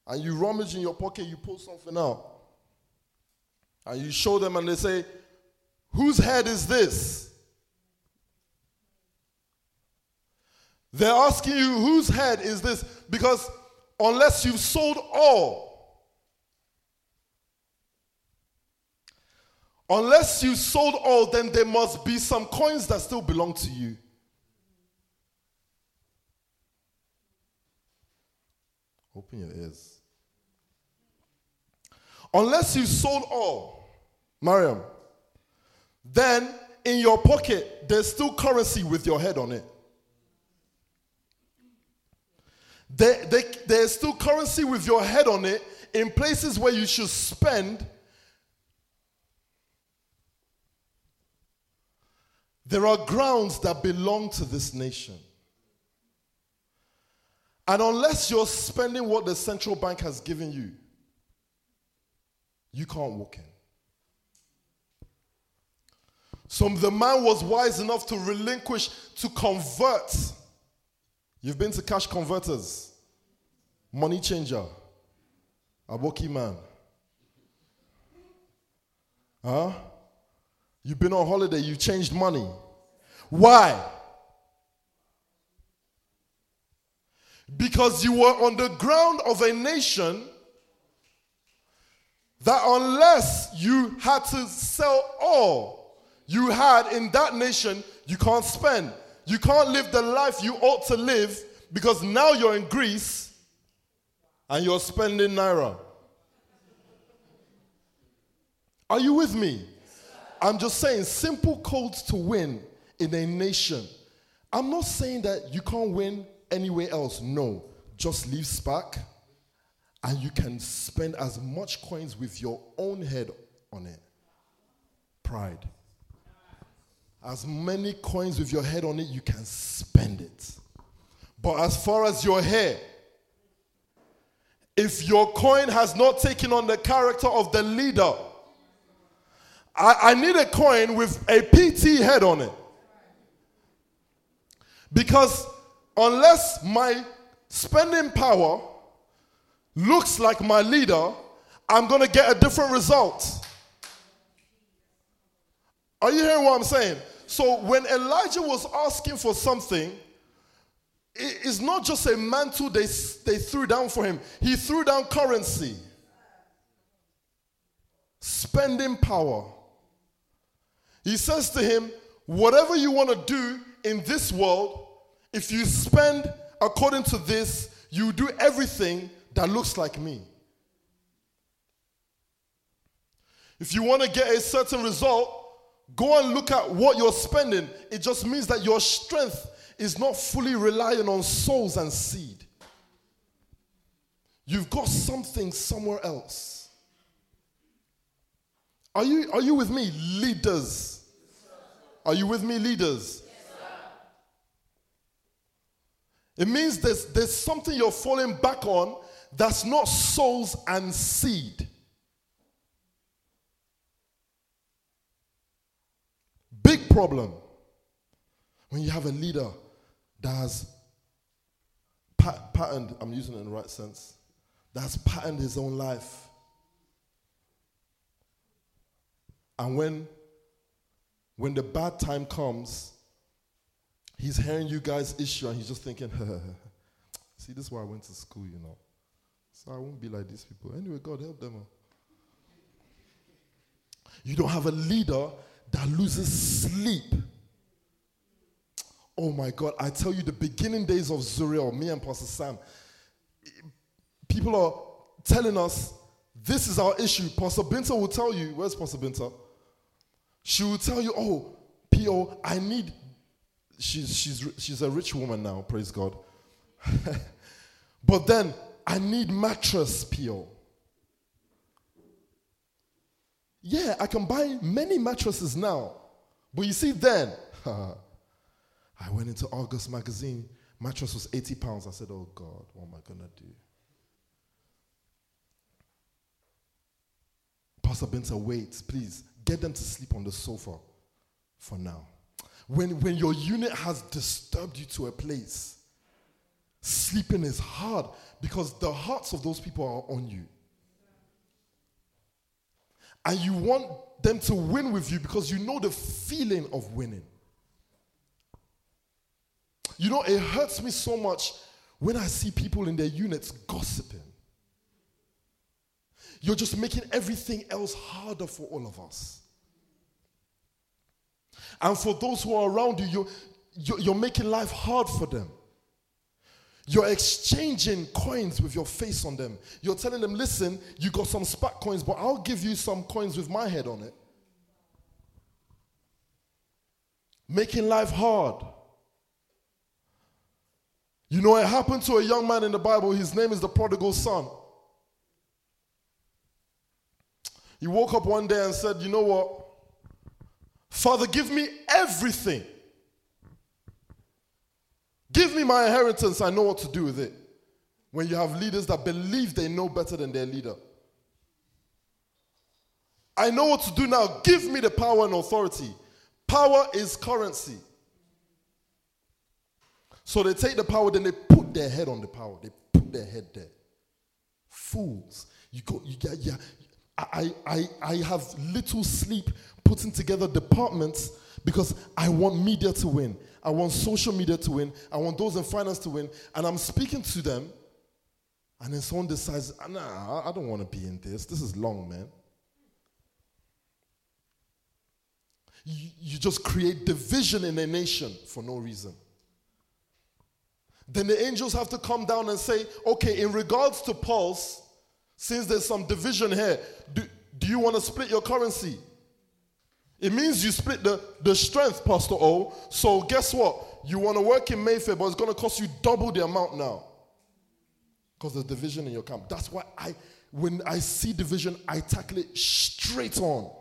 And you rummage in your pocket, you pull something out. And you show them, and they say, Whose head is this? They're asking you, whose head is this? Because unless you've sold all, unless you've sold all, then there must be some coins that still belong to you. Open your ears. Unless you sold all, Mariam, then in your pocket, there's still currency with your head on it. There, there, there's still currency with your head on it in places where you should spend. There are grounds that belong to this nation. And unless you're spending what the central bank has given you, you can't walk in. So the man was wise enough to relinquish, to convert. You've been to cash converters, money changer, a Aboki man. Huh? You've been on holiday, you changed money. Why? Because you were on the ground of a nation that unless you had to sell all you had in that nation, you can't spend. You can't live the life you ought to live because now you're in Greece and you're spending naira. Are you with me? I'm just saying simple codes to win in a nation. I'm not saying that you can't win anywhere else. No. Just leave SPAC and you can spend as much coins with your own head on it. Pride. As many coins with your head on it, you can spend it. But as far as your hair, if your coin has not taken on the character of the leader, I, I need a coin with a PT head on it. Because unless my spending power looks like my leader, I'm going to get a different result. Are you hearing what I'm saying? So when Elijah was asking for something, it's not just a mantle they, they threw down for him, he threw down currency, spending power. He says to him, Whatever you want to do in this world, if you spend according to this, you do everything that looks like me. If you want to get a certain result, go and look at what you're spending. It just means that your strength is not fully relying on souls and seed. You've got something somewhere else. Are you, are you with me, leaders? Are you with me, leaders? It means there's, there's something you're falling back on that's not souls and seed. Big problem when you have a leader that has pat- patterned, I'm using it in the right sense, that has patterned his own life. And when when the bad time comes, he's hearing you guys issue and he's just thinking, see, this is why I went to school, you know. So I won't be like these people. Anyway, God help them. Oh. You don't have a leader that loses sleep. Oh my God, I tell you, the beginning days of Zuriel, me and Pastor Sam, people are telling us this is our issue. Pastor Binta will tell you, where's Pastor Binta? She will tell you, oh, P.O., I need, she's, she's, she's a rich woman now, praise God. but then, I need mattress, P.O. Yeah, I can buy many mattresses now. But you see, then, I went into Argos magazine, mattress was 80 pounds. I said, oh God, what am I going to do? Pastor Binta, wait, please. Get them to sleep on the sofa for now. When, when your unit has disturbed you to a place, sleeping is hard because the hearts of those people are on you. And you want them to win with you because you know the feeling of winning. You know, it hurts me so much when I see people in their units gossiping. You're just making everything else harder for all of us. And for those who are around you, you're, you're, making life hard for them. You're exchanging coins with your face on them. You're telling them, listen, you got some SPAC coins, but I'll give you some coins with my head on it. Making life hard. You know, it happened to a young man in the Bible. His name is the prodigal son. He woke up one day and said, You know what? Father, give me everything. Give me my inheritance. I know what to do with it. When you have leaders that believe they know better than their leader. I know what to do now. Give me the power and authority. Power is currency. So they take the power, then they put their head on the power. They put their head there. Fools. You go, you get, yeah. I, I, I have little sleep putting together departments because I want media to win. I want social media to win. I want those in finance to win. And I'm speaking to them, and then someone decides, ah, nah, I don't want to be in this. This is long, man. You, you just create division in a nation for no reason. Then the angels have to come down and say, okay, in regards to Tulse, since there's some division here, do, do you want to split your currency? It means you split the, the strength, Pastor O. So guess what? You want to work in Mayfair, but it's going to cost you double the amount now. Because there's division in your camp. That's why I, when I see division, I tackle it straight on.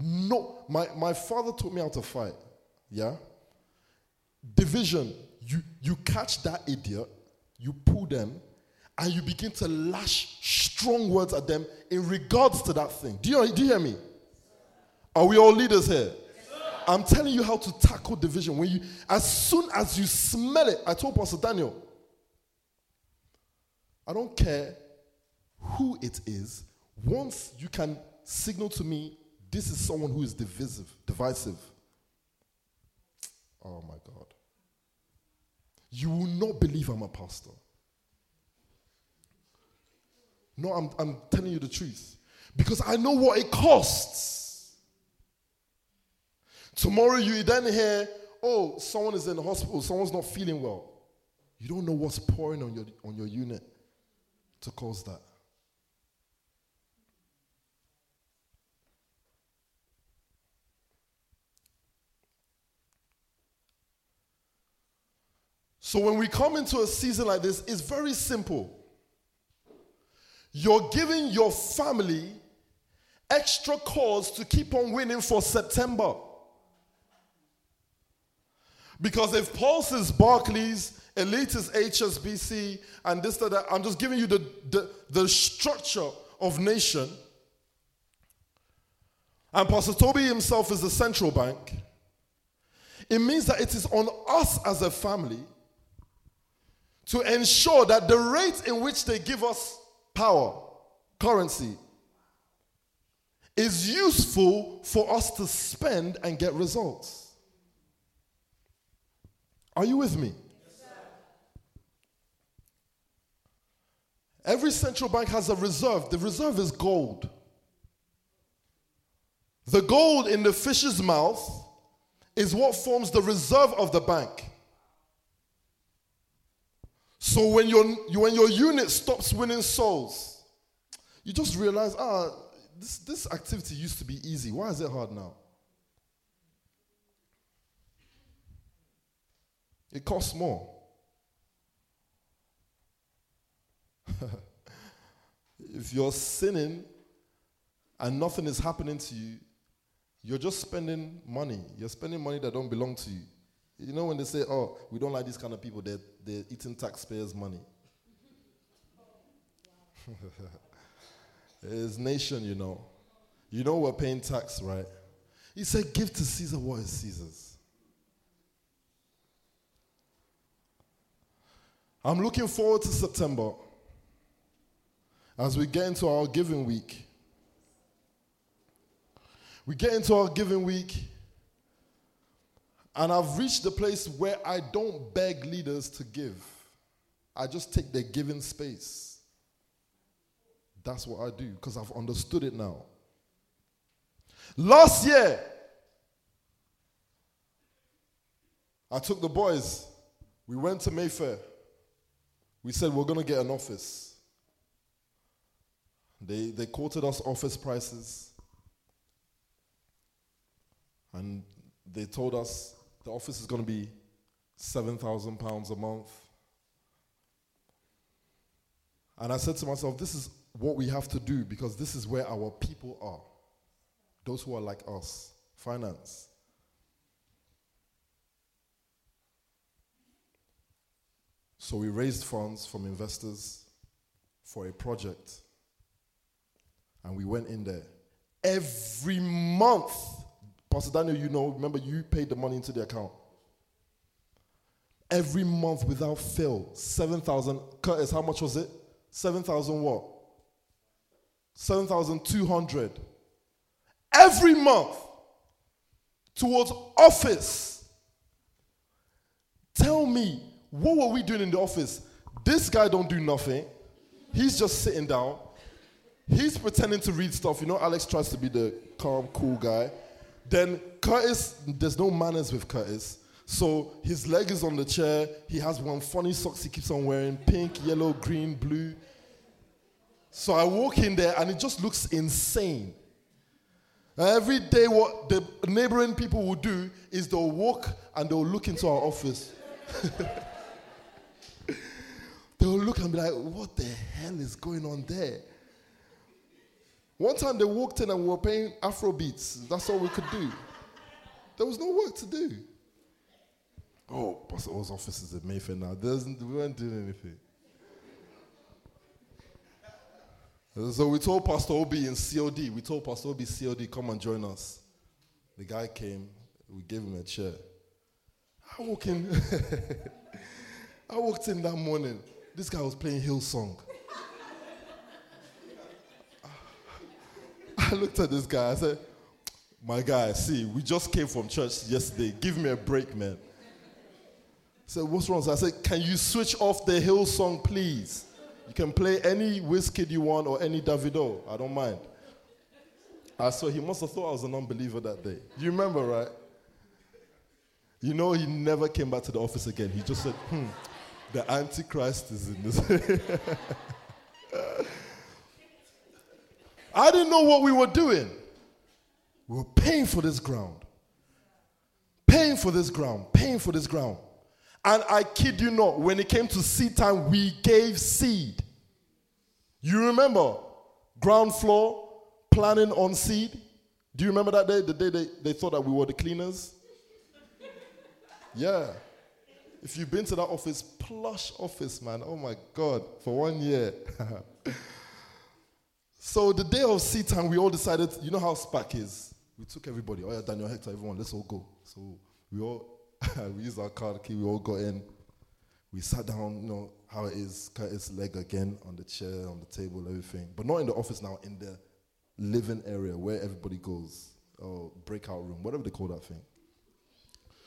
No, my, my father taught me how to fight. Yeah? Division, you, you catch that idiot, you pull them, and you begin to lash strong words at them in regards to that thing. Do you, do you hear me? Are we all leaders here? I'm telling you how to tackle division. When you, as soon as you smell it, I told Pastor Daniel, I don't care who it is. Once you can signal to me, this is someone who is divisive, divisive. Oh my God. You will not believe I'm a pastor. No, I'm, I'm telling you the truth. Because I know what it costs. Tomorrow you then hear, oh, someone is in the hospital, someone's not feeling well. You don't know what's pouring on your, on your unit to cause that. So when we come into a season like this, it's very simple. You're giving your family extra cause to keep on winning for September. Because if Tulse is Barclays, Elite is HSBC, and this, that, that, I'm just giving you the, the, the structure of nation. And Pastor Tobi himself is the central bank. It means that it is on us as a family to ensure that the rate in which they give us power, currency, is useful for us to spend and get results. Are you with me? Every central bank has a reserve. The reserve is gold. The gold in the fish's mouth is what forms the reserve of the bank. So when your, when your unit stops winning souls, you just realize, ah, this, this activity used to be easy. Why is it hard now? It costs more. if you're sinning and nothing is happening to you, you're just spending money. You're spending money that don't belong to you. You know when they say, oh, we don't like these kind of people, they're, they're eating taxpayers' money. it's nation, you know. You know we're paying tax, right? He said, give to Caesar what is Caesar's. I'm looking forward to September as we get into our giving week. We get into our giving week, and I've reached the place where I don't beg leaders to give, I just take their giving space. That's what I do because I've understood it now. Last year, I took the boys, we went to Mayfair. We said we're going to get an office. They, they quoted us office prices. And they told us the office is going to be £7,000 a month. And I said to myself, this is what we have to do because this is where our people are. Those who are like us. Finance. So we raised funds from investors for a project. And we went in there. Every month, Pastor Daniel, you know, remember you paid the money into the account. Every month without fail, 7,000. Curtis, how much was it? 7,000 what? 7,200. Every month towards office. Tell me, what were we doing in the office? This guy don't do nothing. He's just sitting down. He's pretending to read stuff. You know, Alex tries to be the calm, cool guy. Then Curtis, there's no manners with Curtis. So his leg is on the chair. He has one funny socks he keeps on wearing pink, yellow, green, blue. So I walk in there and it just looks insane. Every day, what the neighboring people will do is they'll walk and they'll look into our office. they'll look and be like, what the hell is going on there? One time they walked in and we were playing Afro beats. That's all we could do. There was no work to do. Oh, Pastor O's office is in Mayfair now. There's, we weren't doing anything. So we told Pastor Obi in COD, we told Pastor Obi COD, come and join us. The guy came, we gave him a chair. I walked in, I walked in that morning. This guy was playing Hillsong. I looked at this guy, I said, My guy, see, we just came from church yesterday. Give me a break, man. I said, What's wrong? So I said, Can you switch off the Hillsong, please? You can play any Wizkid you want or any Davido. I don't mind. I saw he must have thought I was an unbeliever that day. You remember, right? You know, he never came back to the office again. He just said, hmm, the Antichrist is in this. I didn't know what we were doing. We were paying for this ground. Paying for this ground. Paying for this ground. And I kid you not, when it came to seed time, we gave seed. You remember? Ground floor, planning on seed. Do you remember that day? The day they, they thought that we were the cleaners? Yeah. If you've been to that office, plush office, man, oh my God, for one year. so the day of seed time, we all decided, you know how SPAC is? We took everybody, oh yeah, Daniel Hector, everyone, let's all go. So we all we used our card key, we all got in. We sat down, you know, how it is, Curtis' leg again on the chair, on the table, everything. But not in the office now, in the living area where everybody goes, or breakout room, whatever they call that thing.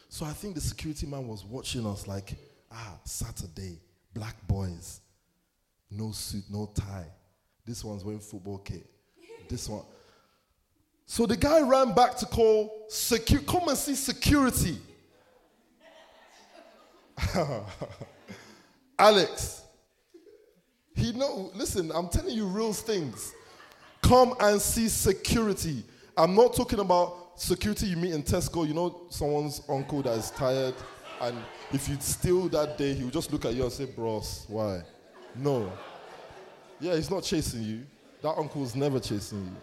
So I think the security man was watching us like, ah, Saturday, black boys, no suit, no tie. This one's wearing football kit. This one. So the guy ran back to call security. Come and see security. Alex, he know. Listen, I'm telling you real things. Come and see security. I'm not talking about security you meet in Tesco. You know, someone's uncle that is tired, and if you steal that day, he will just look at you and say, "Bros, why?" No. Yeah, he's not chasing you. That uncle's never chasing you.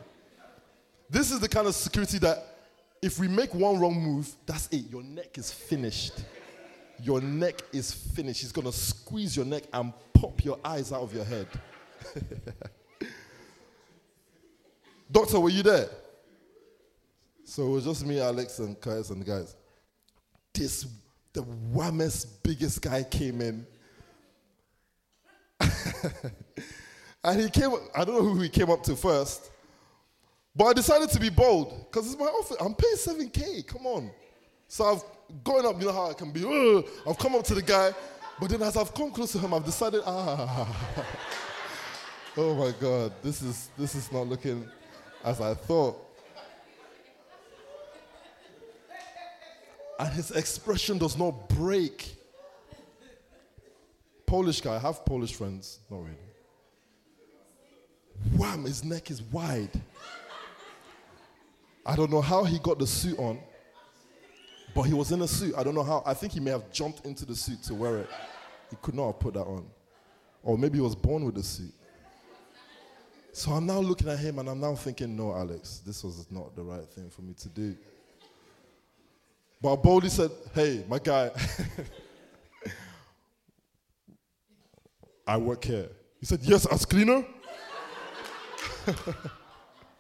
This is the kind of security that if we make one wrong move, that's it. Your neck is finished. Your neck is finished. He's going to squeeze your neck and pop your eyes out of your head. Doctor, were you there? So it was just me, Alex, and Kais and the guys. This, the whammest, biggest guy came in. and he came, I don't know who he came up to first, but I decided to be bold because it's my office. I'm paying 7K, come on. So I've gone up, you know how I can be, "Ugh." I've come up to the guy, but then as I've come close to him, I've decided, ah, oh my God, this is, this is not looking as I thought. And his expression does not break. Polish guy, I have Polish friends, not really. Wham, his neck is wide. I don't know how he got the suit on, but he was in a suit. I don't know how. I think he may have jumped into the suit to wear it. He could not have put that on. Or maybe he was born with a suit. So I'm now looking at him and I'm now thinking, no, Alex, this was not the right thing for me to do. But I boldly said, hey, my guy, I work here. He said, yes, as cleaner? I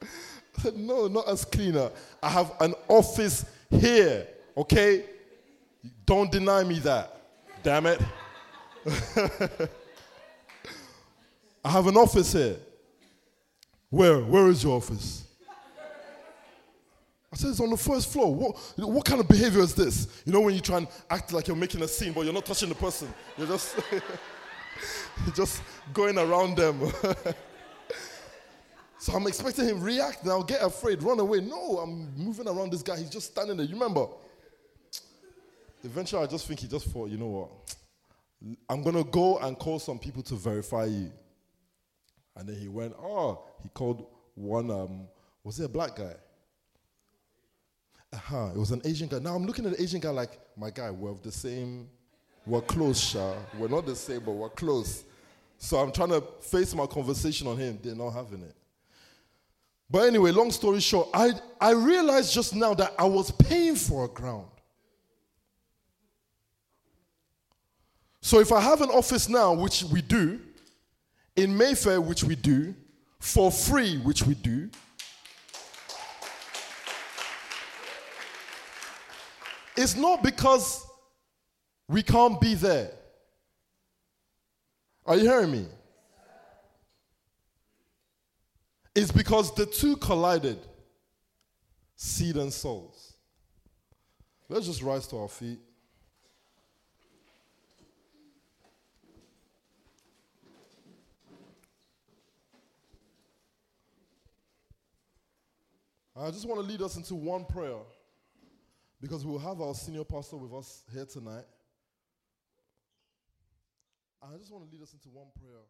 said, no, not as cleaner. I have an office here, okay? Don't deny me that. Damn it. I have an office here. Where? Where is your office? I said, it's on the first floor. What, what kind of behavior is this? You know, when you try and act like you're making a scene, but you're not touching the person. You're just, you're just going around them. So I'm expecting him react now, get afraid, run away. No, I'm moving around this guy. He's just standing there. You remember? Eventually, I just think he just thought, you know what? I'm to go and call some people to verify you. And then he went, oh, he called one, um, was it a black guy? Uh-huh, it was an Asian guy. Now I'm looking at the Asian guy like, my guy, we're of the same, we're close, Sha. We're not the same, but we're close. So I'm trying to face my conversation on him. They're not having it. But anyway, long story short, I, I realized just now that I was paying for a ground. So if I have an office now, which we do, in Mayfair, which we do, for free, which we do, it's not because we can't be there. Are you hearing me? It's because the two collided seed and souls. Let's just rise to our feet. I just want to lead us into one prayer because we'll have our senior pastor with us here tonight. I just want to lead us into one prayer.